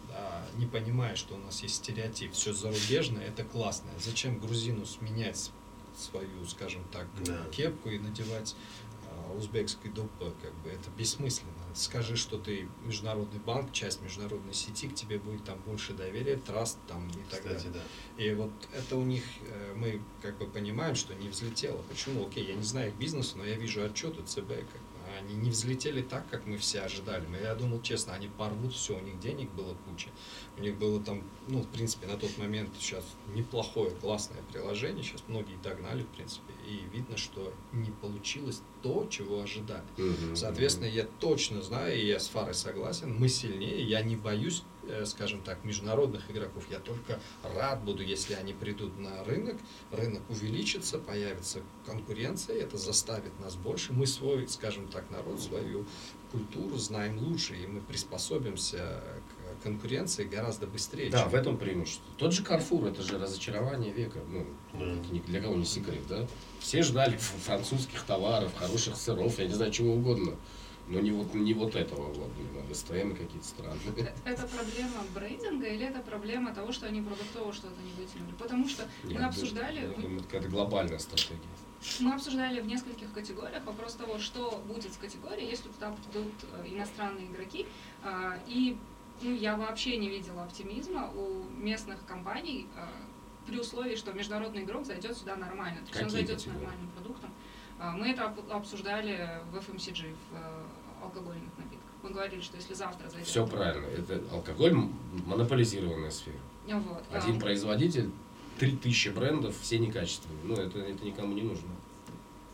да, не понимая, что у нас есть стереотип, все зарубежное, это классно. Зачем грузину сменять свою, скажем так, Да. кепку и надевать а, узбекский дупа, как бы это бессмысленно. Скажи, что ты международный банк, часть международной сети, к тебе будет там больше доверия, траст там и так Кстати, далее. да. И вот это у них, э, мы как бы понимаем, что не взлетело. Почему? Окей, я не знаю их бизнеса, но я вижу отчеты ЦБ, как они не взлетели так, как мы все ожидали. Мы- Я думал, честно, они порвут все, у них денег было куча. У них было там, ну, в принципе, на тот момент сейчас неплохое, классное приложение. Сейчас многие догнали, в принципе. И видно, что не получилось то, чего ожидали. Мгм. Соответственно, я точно знаю, и я с Фарой согласен, мы сильнее, я не боюсь, скажем так, международных игроков, я только рад буду, если они придут на рынок, рынок увеличится, появится конкуренция, это заставит нас больше, мы свой, скажем так, народ, свою культуру знаем лучше, и мы приспособимся к конкуренции гораздо быстрее. Да, чем- в этом преимущество. Тот же Карфур, это же разочарование века. Ну, Да. это ни для кого не секрет, да? Все ждали французских товаров, хороших сыров, я не знаю, чего угодно. Но не вот, не вот этого вот, не какие-то странные. Это проблема брендинга или это проблема того, что они продуктово что-то не вытянули? Потому что мы Я обсуждали, Я думаю, это какая-то глобальная стратегия. мы обсуждали в нескольких категориях вопрос того, что будет с категорией, если туда придут э, иностранные игроки. А, И ну, я вообще не видела оптимизма у местных компаний а, при условии, что международный игрок зайдет сюда нормально. То есть он зайдет с категории? нормальным продуктом. А, Мы это об- обсуждали в FMCG, в э, алкогольных напитках. Мы говорили, что если завтра зайдет... Все правильно. Это алкоголь монополизированная сфера. Вот. а, Один производитель, три тысячи брендов, все некачественные. Ну, это, это никому не нужно.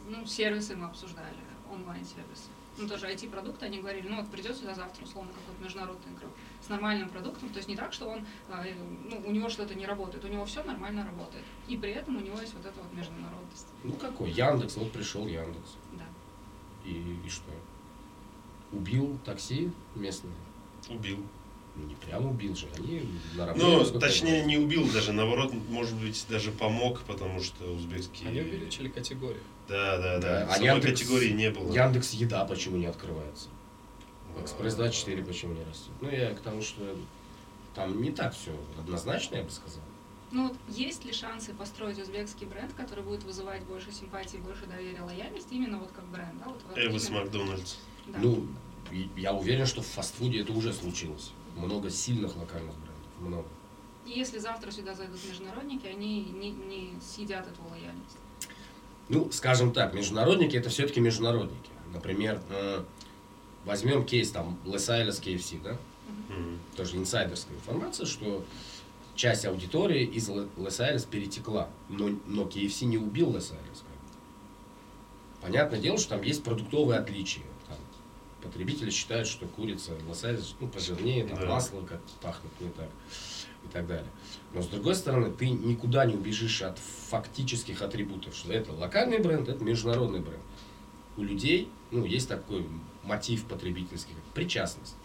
Ну, сервисы мы обсуждали, онлайн-сервисы. Ну, тоже IT-продукты, они говорили, ну, вот придет сюда завтра, условно, какой-то международный игрок с нормальным продуктом, то есть не так, что он, э, ну, у него что-то не работает, у него все нормально работает. И при этом у него есть вот эта вот международность. Ну, какой? Яндекс, вот пришел Яндекс. Да. И, и что? Убил такси местное? Убил. Ну, не прям убил же, они наравне. Ну, насколько я точнее, не убил даже, наоборот, может быть, даже помог, потому что узбекские... Они увеличили категорию. Да, да, да. Да, а Яндекс- категории не было. Яндекс Еда почему не открывается? А, Экспресс 24 почему не растет? Ну, я к тому, что там не так все однозначно, я бы сказал. Ну, вот есть ли шансы построить узбекский бренд, который будет вызывать больше симпатии, больше доверия, лояльности, именно вот как бренд, да? Вот, вот Эвис именно- Макдональдс. Да. Ну, я уверен, что в фастфуде это уже случилось. Много сильных локальных брендов, много. И если завтра сюда зайдут международники, они не, не съедят эту лояльность. Ну, скажем так, международники это все-таки международники. Например, э, возьмем кейс там Лос Айлес KFC, да? Мгм. Тоже инсайдерская информация, что часть аудитории из Лос Айлес перетекла, но, но KFC не убил Лос Айлес. Понятное дело, что там есть продуктовые отличия. Потребители считают, что курица Лос Айлес ну, пожирнее, там Да. масло как пахнет не так и так далее. Но с другой стороны, ты никуда не убежишь от фактических атрибутов, что это локальный бренд, это международный бренд. У людей ну, есть такой мотив потребительский, как причастность.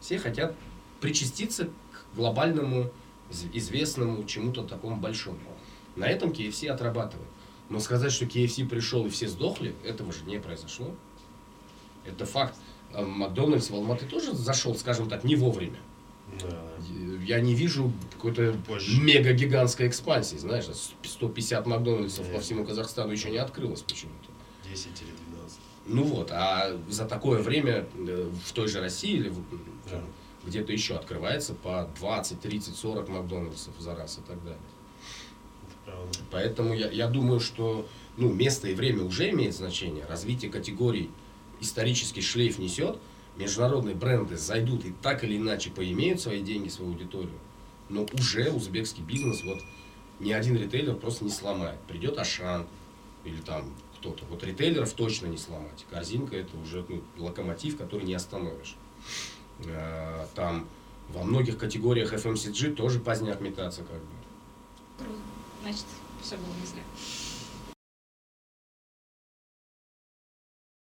Все хотят причаститься к глобальному, из- известному чему-то такому большому. На этом KFC отрабатывает. Но сказать, что KFC пришел и все сдохли, этого же не произошло. Это факт. а Макдональдс в Алматы тоже зашел, скажем так, не вовремя. Да. Я не вижу какой-то мега-гигантской экспансии, знаешь, 150 Макдональдсов по Нет. всему Казахстану еще не открылось почему-то. 10 или 12. Ну вот, а за такое время э, в той же России или Да. где-то еще открывается по 20, 30, 40 Макдональдсов за раз и так далее. Поэтому я, я думаю, что ну, место и время уже имеет значение. Развитие категорий исторический шлейф несет. Международные бренды зайдут и так или иначе поимеют свои деньги, свою аудиторию. Но уже узбекский бизнес вот ни один ритейлер просто не сломает. Придет Ашан или там кто-то. Вот ритейлеров точно не сломать. Корзинка это уже ну, локомотив, который не остановишь. Э, Там во многих категориях FMCG тоже поздняк метаться как бы. Значит, все было не зря.